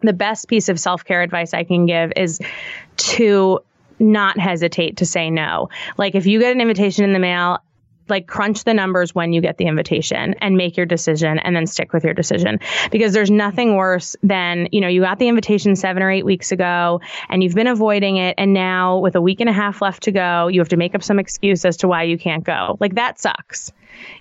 the best piece of self care advice I can give is to not hesitate to say no. Like if you get an invitation in the mail, like crunch the numbers when you get the invitation and make your decision and then stick with your decision. Because there's nothing worse than you know you got the invitation 7 or 8 weeks ago and you've been avoiding it and now with a week and a half left to go you have to make up some excuse as to why you can't go. Like that sucks.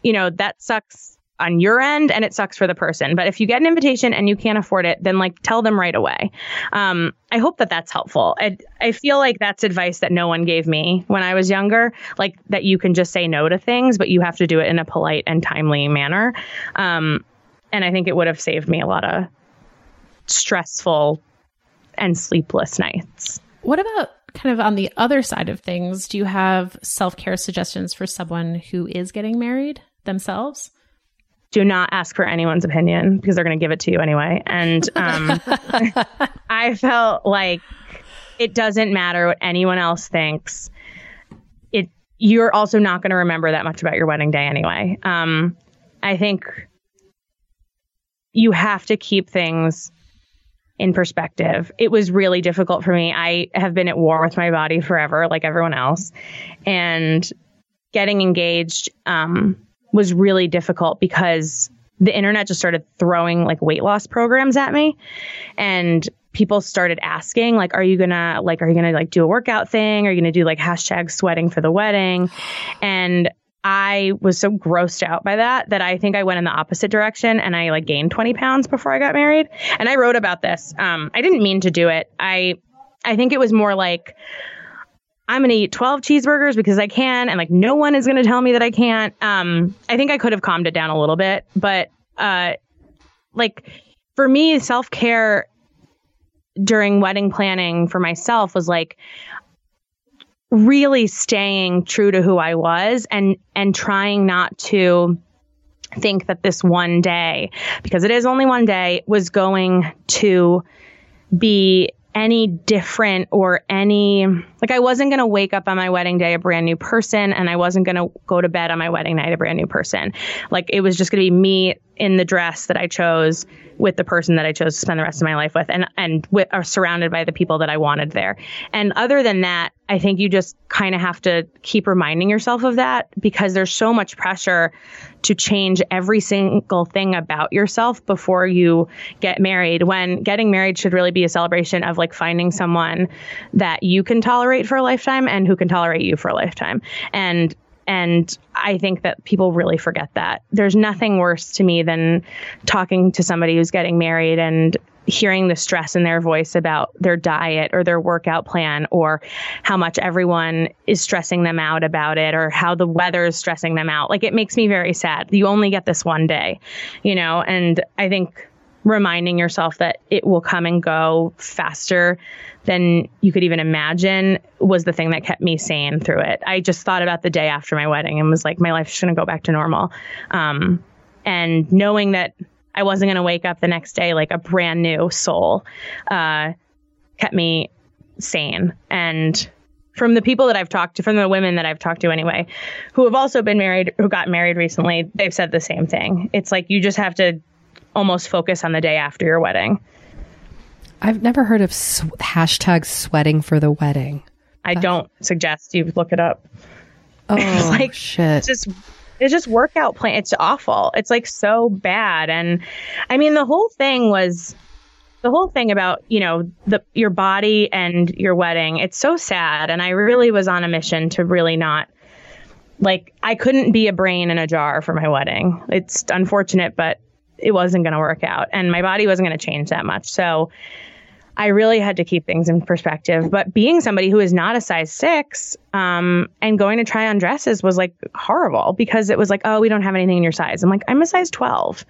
You know that sucks on your end and it sucks for the person. But if you get an invitation and you can't afford it then like tell them right away. Um, i hope that that's helpful. I, I feel like that's advice that no one gave me when i was younger like that you can just say no to things but you have to do it in a polite and timely manner. Um, and i think it would have saved me a lot of stressful and sleepless nights. What about kind of on the other side of things? Do you have self care suggestions for someone who is getting married themselves? Do not ask for anyone's opinion because they're going to give it to you anyway. And um, I felt like it doesn't matter what anyone else thinks. It you're also not going to remember that much about your wedding day anyway. Um, I think you have to keep things in perspective. It was really difficult for me. I have been at war with my body forever, like everyone else. And getting engaged um, was really difficult because the internet just started throwing like weight loss programs at me. And people started asking, like, are you gonna, like, are you gonna like do a workout thing? Are you gonna do like hashtag sweating for the wedding? And I was so grossed out by that that I think I went in the opposite direction and I like gained 20 pounds before I got married. And I wrote about this. Um, I didn't mean to do it. I, I think it was more like, I'm going to eat 12 cheeseburgers because I can. And like, no one is going to tell me that I can't. Um, I think I could have calmed it down a little bit, but, uh, like for me, self care during wedding planning for myself was like, really staying true to who I was and and trying not to think that this one day because it is only one day was going to be any different or any like I wasn't going to wake up on my wedding day a brand new person and I wasn't going to go to bed on my wedding night a brand new person. Like it was just going to be me in the dress that I chose with the person that I chose to spend the rest of my life with and and with, are surrounded by the people that I wanted there. And other than that, I think you just kind of have to keep reminding yourself of that because there's so much pressure to change every single thing about yourself before you get married when getting married should really be a celebration of like finding someone that you can tolerate for a lifetime and who can tolerate you for a lifetime. And and I think that people really forget that. There's nothing worse to me than talking to somebody who's getting married and hearing the stress in their voice about their diet or their workout plan or how much everyone is stressing them out about it or how the weather is stressing them out. Like it makes me very sad. You only get this one day, you know, and I think reminding yourself that it will come and go faster than you could even imagine was the thing that kept me sane through it. I just thought about the day after my wedding and was like, my life's going to go back to normal. Um, and knowing that I wasn't going to wake up the next day like a brand new soul uh, kept me sane. And from the people that I've talked to, from the women that I've talked to anyway, who have also been married, who got married recently, they've said the same thing. It's like you just have to almost focus on the day after your wedding. I've never heard of sw- hashtag sweating for the wedding. I That's... don't suggest you look it up. Oh, like shit. It's just it's just workout plan. It's awful. It's like so bad. And I mean, the whole thing was the whole thing about you know the your body and your wedding. It's so sad. And I really was on a mission to really not like I couldn't be a brain in a jar for my wedding. It's unfortunate, but it wasn't going to work out and my body wasn't going to change that much. So I really had to keep things in perspective. But being somebody who is not a size six um, and going to try on dresses was like horrible because it was like, oh, we don't have anything in your size. I'm like, I'm a size 12.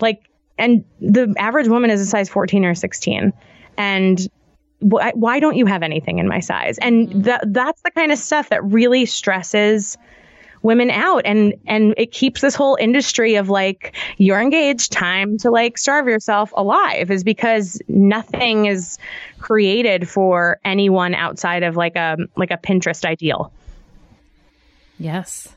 Like, and the average woman is a size 14 or 16. And why, why don't you have anything in my size? And that that's the kind of stuff that really stresses women out and and it keeps this whole industry of like you're engaged time to like starve yourself alive is because nothing is created for anyone outside of like a like a Pinterest ideal. Yes.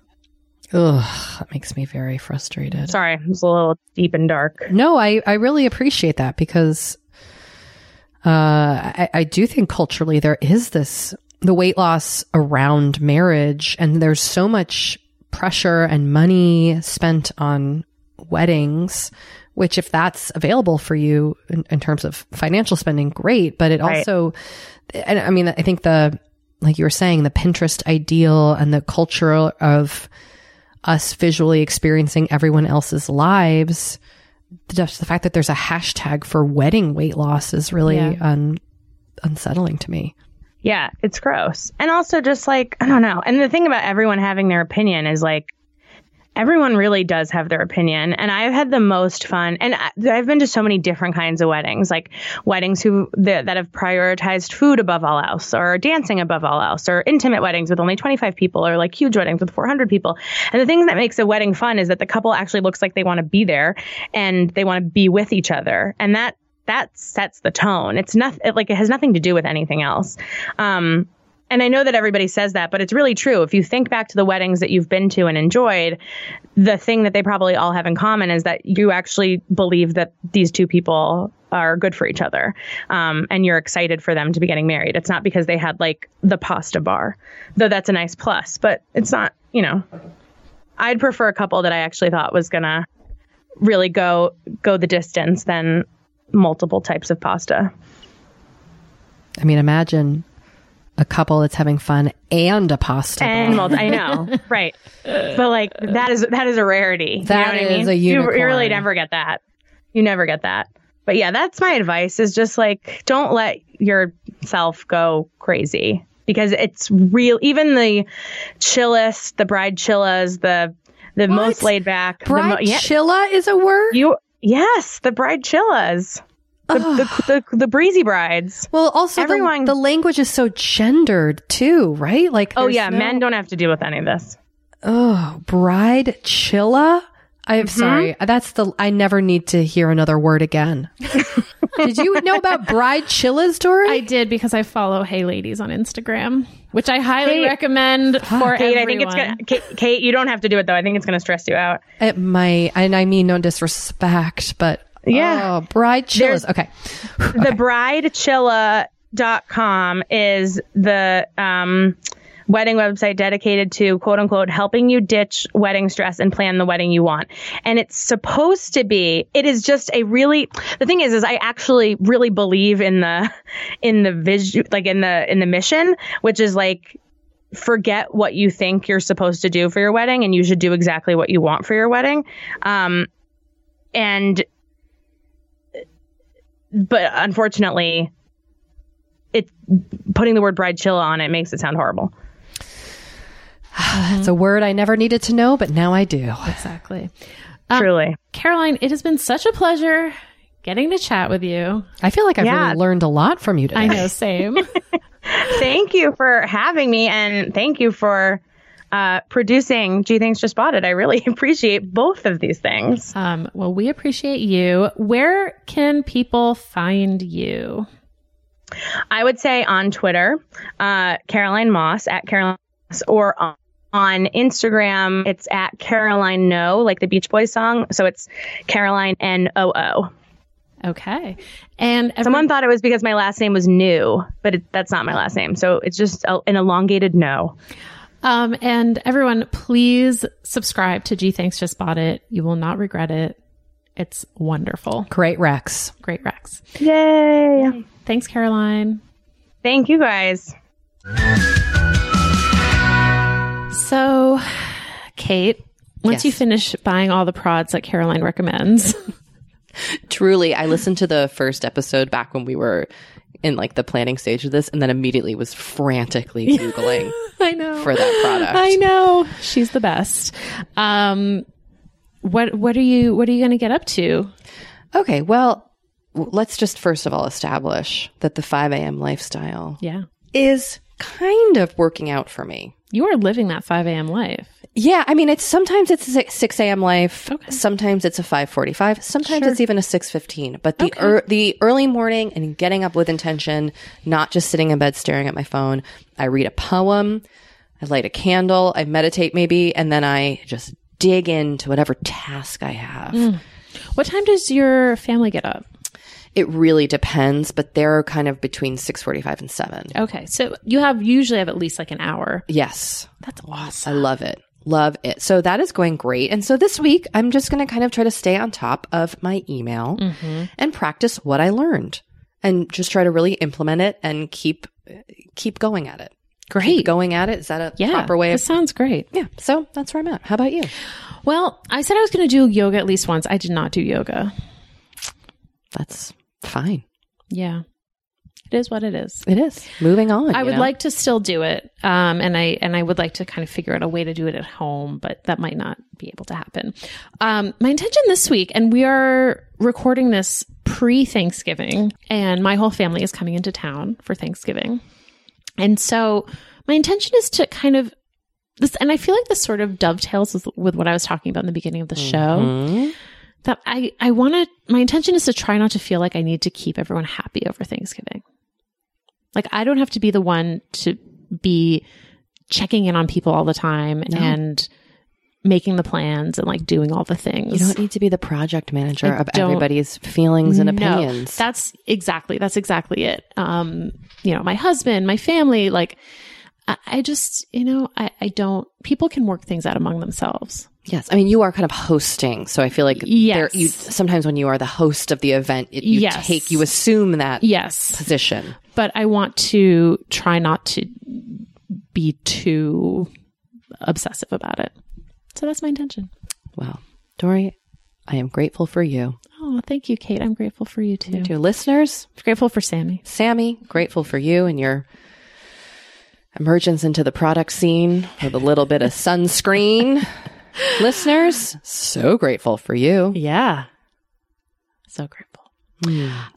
Ugh, that makes me very frustrated. Sorry, it was a little deep and dark. No, I, I really appreciate that because uh, I, I do think culturally there is this the weight loss around marriage and there's so much pressure and money spent on weddings which if that's available for you in, in terms of financial spending great but it right. also and i mean i think the like you were saying the pinterest ideal and the culture of us visually experiencing everyone else's lives just the fact that there's a hashtag for wedding weight loss is really yeah. un, unsettling to me yeah, it's gross. And also just like, I don't know. And the thing about everyone having their opinion is like, everyone really does have their opinion. And I've had the most fun. And I've been to so many different kinds of weddings, like weddings who that, that have prioritized food above all else, or dancing above all else, or intimate weddings with only 25 people, or like huge weddings with 400 people. And the thing that makes a wedding fun is that the couple actually looks like they want to be there and they want to be with each other. And that that sets the tone. It's not like it has nothing to do with anything else. Um, and I know that everybody says that, but it's really true. If you think back to the weddings that you've been to and enjoyed, the thing that they probably all have in common is that you actually believe that these two people are good for each other. Um, and you're excited for them to be getting married. It's not because they had like the pasta bar, though that's a nice plus, but it's not, you know, I'd prefer a couple that I actually thought was going to really go, go the distance than multiple types of pasta. I mean, imagine a couple that's having fun and a pasta and multi- I know, right? But like that is that is a rarity. That you know what I mean? a You, you really never get that. You never get that. But yeah, that's my advice. Is just like don't let yourself go crazy because it's real. Even the chillest, the bride chillas, the the most laid back, the Bride mo- yeah, chilla is a word? you yes, the bride chillas, the, the, the the breezy brides. well, also, the- everyone- the, language is so gendered too, right? Like, Oh yeah, no- men don't have to deal with any of this. Oh, bride chilla? I'm Mm-hmm. sorry. That's the, I never need to hear another word again. Did you know about bride chilla's story? I did because I follow Hey Ladies on Instagram, which I highly Kate- recommend for Kate, everyone. I think it's gonna. Kate, Kate, you don't have to do it though. I think it's gonna stress you out. It might, and I mean no disrespect, but Yeah. oh, bride chillas. Okay. The bridechilla.com is the um, wedding website dedicated to quote unquote helping you ditch wedding stress and plan the wedding you want. And it's supposed to be, it is just a really, the thing is, is I actually really believe in the, in the vision, like in the, in the mission, which is like, forget what you think you're supposed to do for your wedding and you should do exactly what you want for your wedding. Um, and but unfortunately it putting the word bride chilla on it makes it sound horrible It's a word I never needed to know, but now I do. exactly. Um, truly Caroline, it has been such a pleasure getting to chat with you. I feel like I've Yeah. really learned a lot from you today. I know, same. thank you for having me and thank you for uh, producing Gee Thanks Just Bought It. I really appreciate both of these things. um, well, we appreciate you. Where can people find you? I would say on Twitter, uh, Caroline Moss at Caroline Moss, or on, on Instagram, it's at Caroline No, like the Beach Boys song. So it's Caroline N O O. Okay. And every- Someone thought it was because my last name was New, but it, that's not my last name. So it's just a, an elongated no. Um, and everyone, please subscribe to Gee Thanks Just Bought It. You will not regret it. It's wonderful. Great Rex. Great Rex. Yay. Thanks, Caroline. Thank you guys. So, Kate, once Yes. you finish buying all the prods that Caroline recommends, Truly, I listened to the first episode back when we were in like the planning stage of this, and then immediately was frantically googling I know for that product. I know she's the best. Um, what what are you what are you going to get up to? Okay, well, let's just first of all establish that the 5 a.m. lifestyle Yeah, is kind of working out for me. You are living that five a.m. life. Yeah, I mean, it's sometimes it's a six- a.m. life. Okay. Sometimes it's a 5:45. Sometimes it's even a 6:15. But the ear the early morning and getting up with intention, not just sitting in bed staring at my phone. I read a poem, I light a candle, I meditate maybe, and then I just dig into whatever task I have. Mm. What time does your family get up? It really depends, but they're kind of between 6:45 and 7. Okay, so you have usually have at least like an hour. Yes. That's awesome. I love it. Love it. So that is going great. And so this week, I'm just going to kind of try to stay on top of my email mm-hmm. and practice what I learned and just try to really implement it and keep, keep going at it. Great. Keep going at it. Is that a Yeah, proper way of? this sounds great. Yeah. So that's where I'm at. How about you? Well, I said I was going to do yoga at least once. I did not do yoga. That's fine. Yeah, it is what it is. It is. Moving on. I would know? like to still do it, um, and I and I would like to kind of figure out a way to do it at home, but that might not be able to happen. Um, my intention this week, and we are recording this pre Thanksgiving, and my whole family is coming into town for Thanksgiving, and so my intention is to kind of this, and I feel like this sort of dovetails with, with what I was talking about in the beginning of the show. That I I want to. My intention is to try not to feel like I need to keep everyone happy over Thanksgiving. Like I don't have to be the one to be checking in on people all the time No. and making the plans and like doing all the things. You don't need to be the project manager I of everybody's feelings and No, opinions. that's exactly that's exactly it. Um, you know, my husband, my family, like I, I just, you know, I, I don't people can work things out among themselves. yes. I mean, you are kind of hosting. So I feel like Yes. there, you, sometimes when you are the host of the event, it, you Yes. take, you assume that Yes. position. But I want to try not to be too obsessive about it. So that's my intention. Wow. Doree, I am grateful for you. Oh, thank you, Kate. I'm grateful for you too. To listeners, Grateful for Sammy. Sammy, grateful for you and your emergence into the product scene with a little bit of sunscreen. listeners, so grateful for you. Yeah. So grateful.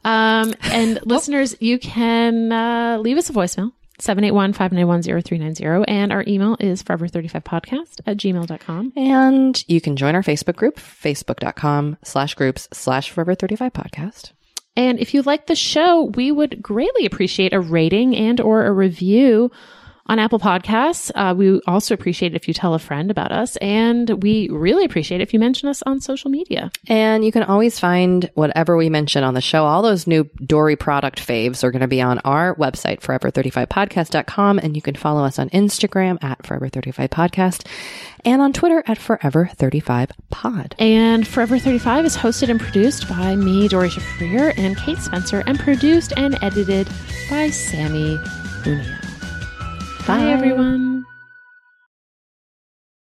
Um, and listeners, you can uh, leave us a voicemail. 781-591-0390 and our email is forever35podcast at gmail.com. And you can join our Facebook group, facebook.com slash groups slash forever 35 podcast. And if you like the show, we would greatly appreciate a rating and or a review on Apple Podcasts. Uh, we also appreciate it if you tell a friend about us, and we really appreciate it if you mention us on social media. And you can always find whatever we mention on the show. All those new Doree product faves are going to be on our website, forever35podcast.com. And you can follow us on Instagram at forever35podcast and on Twitter at forever35pod. And Forever 35 is hosted and produced by me, Doree Shafrir, and Kate Spencer, and produced and edited by Sammy Unio. Bye, everyone.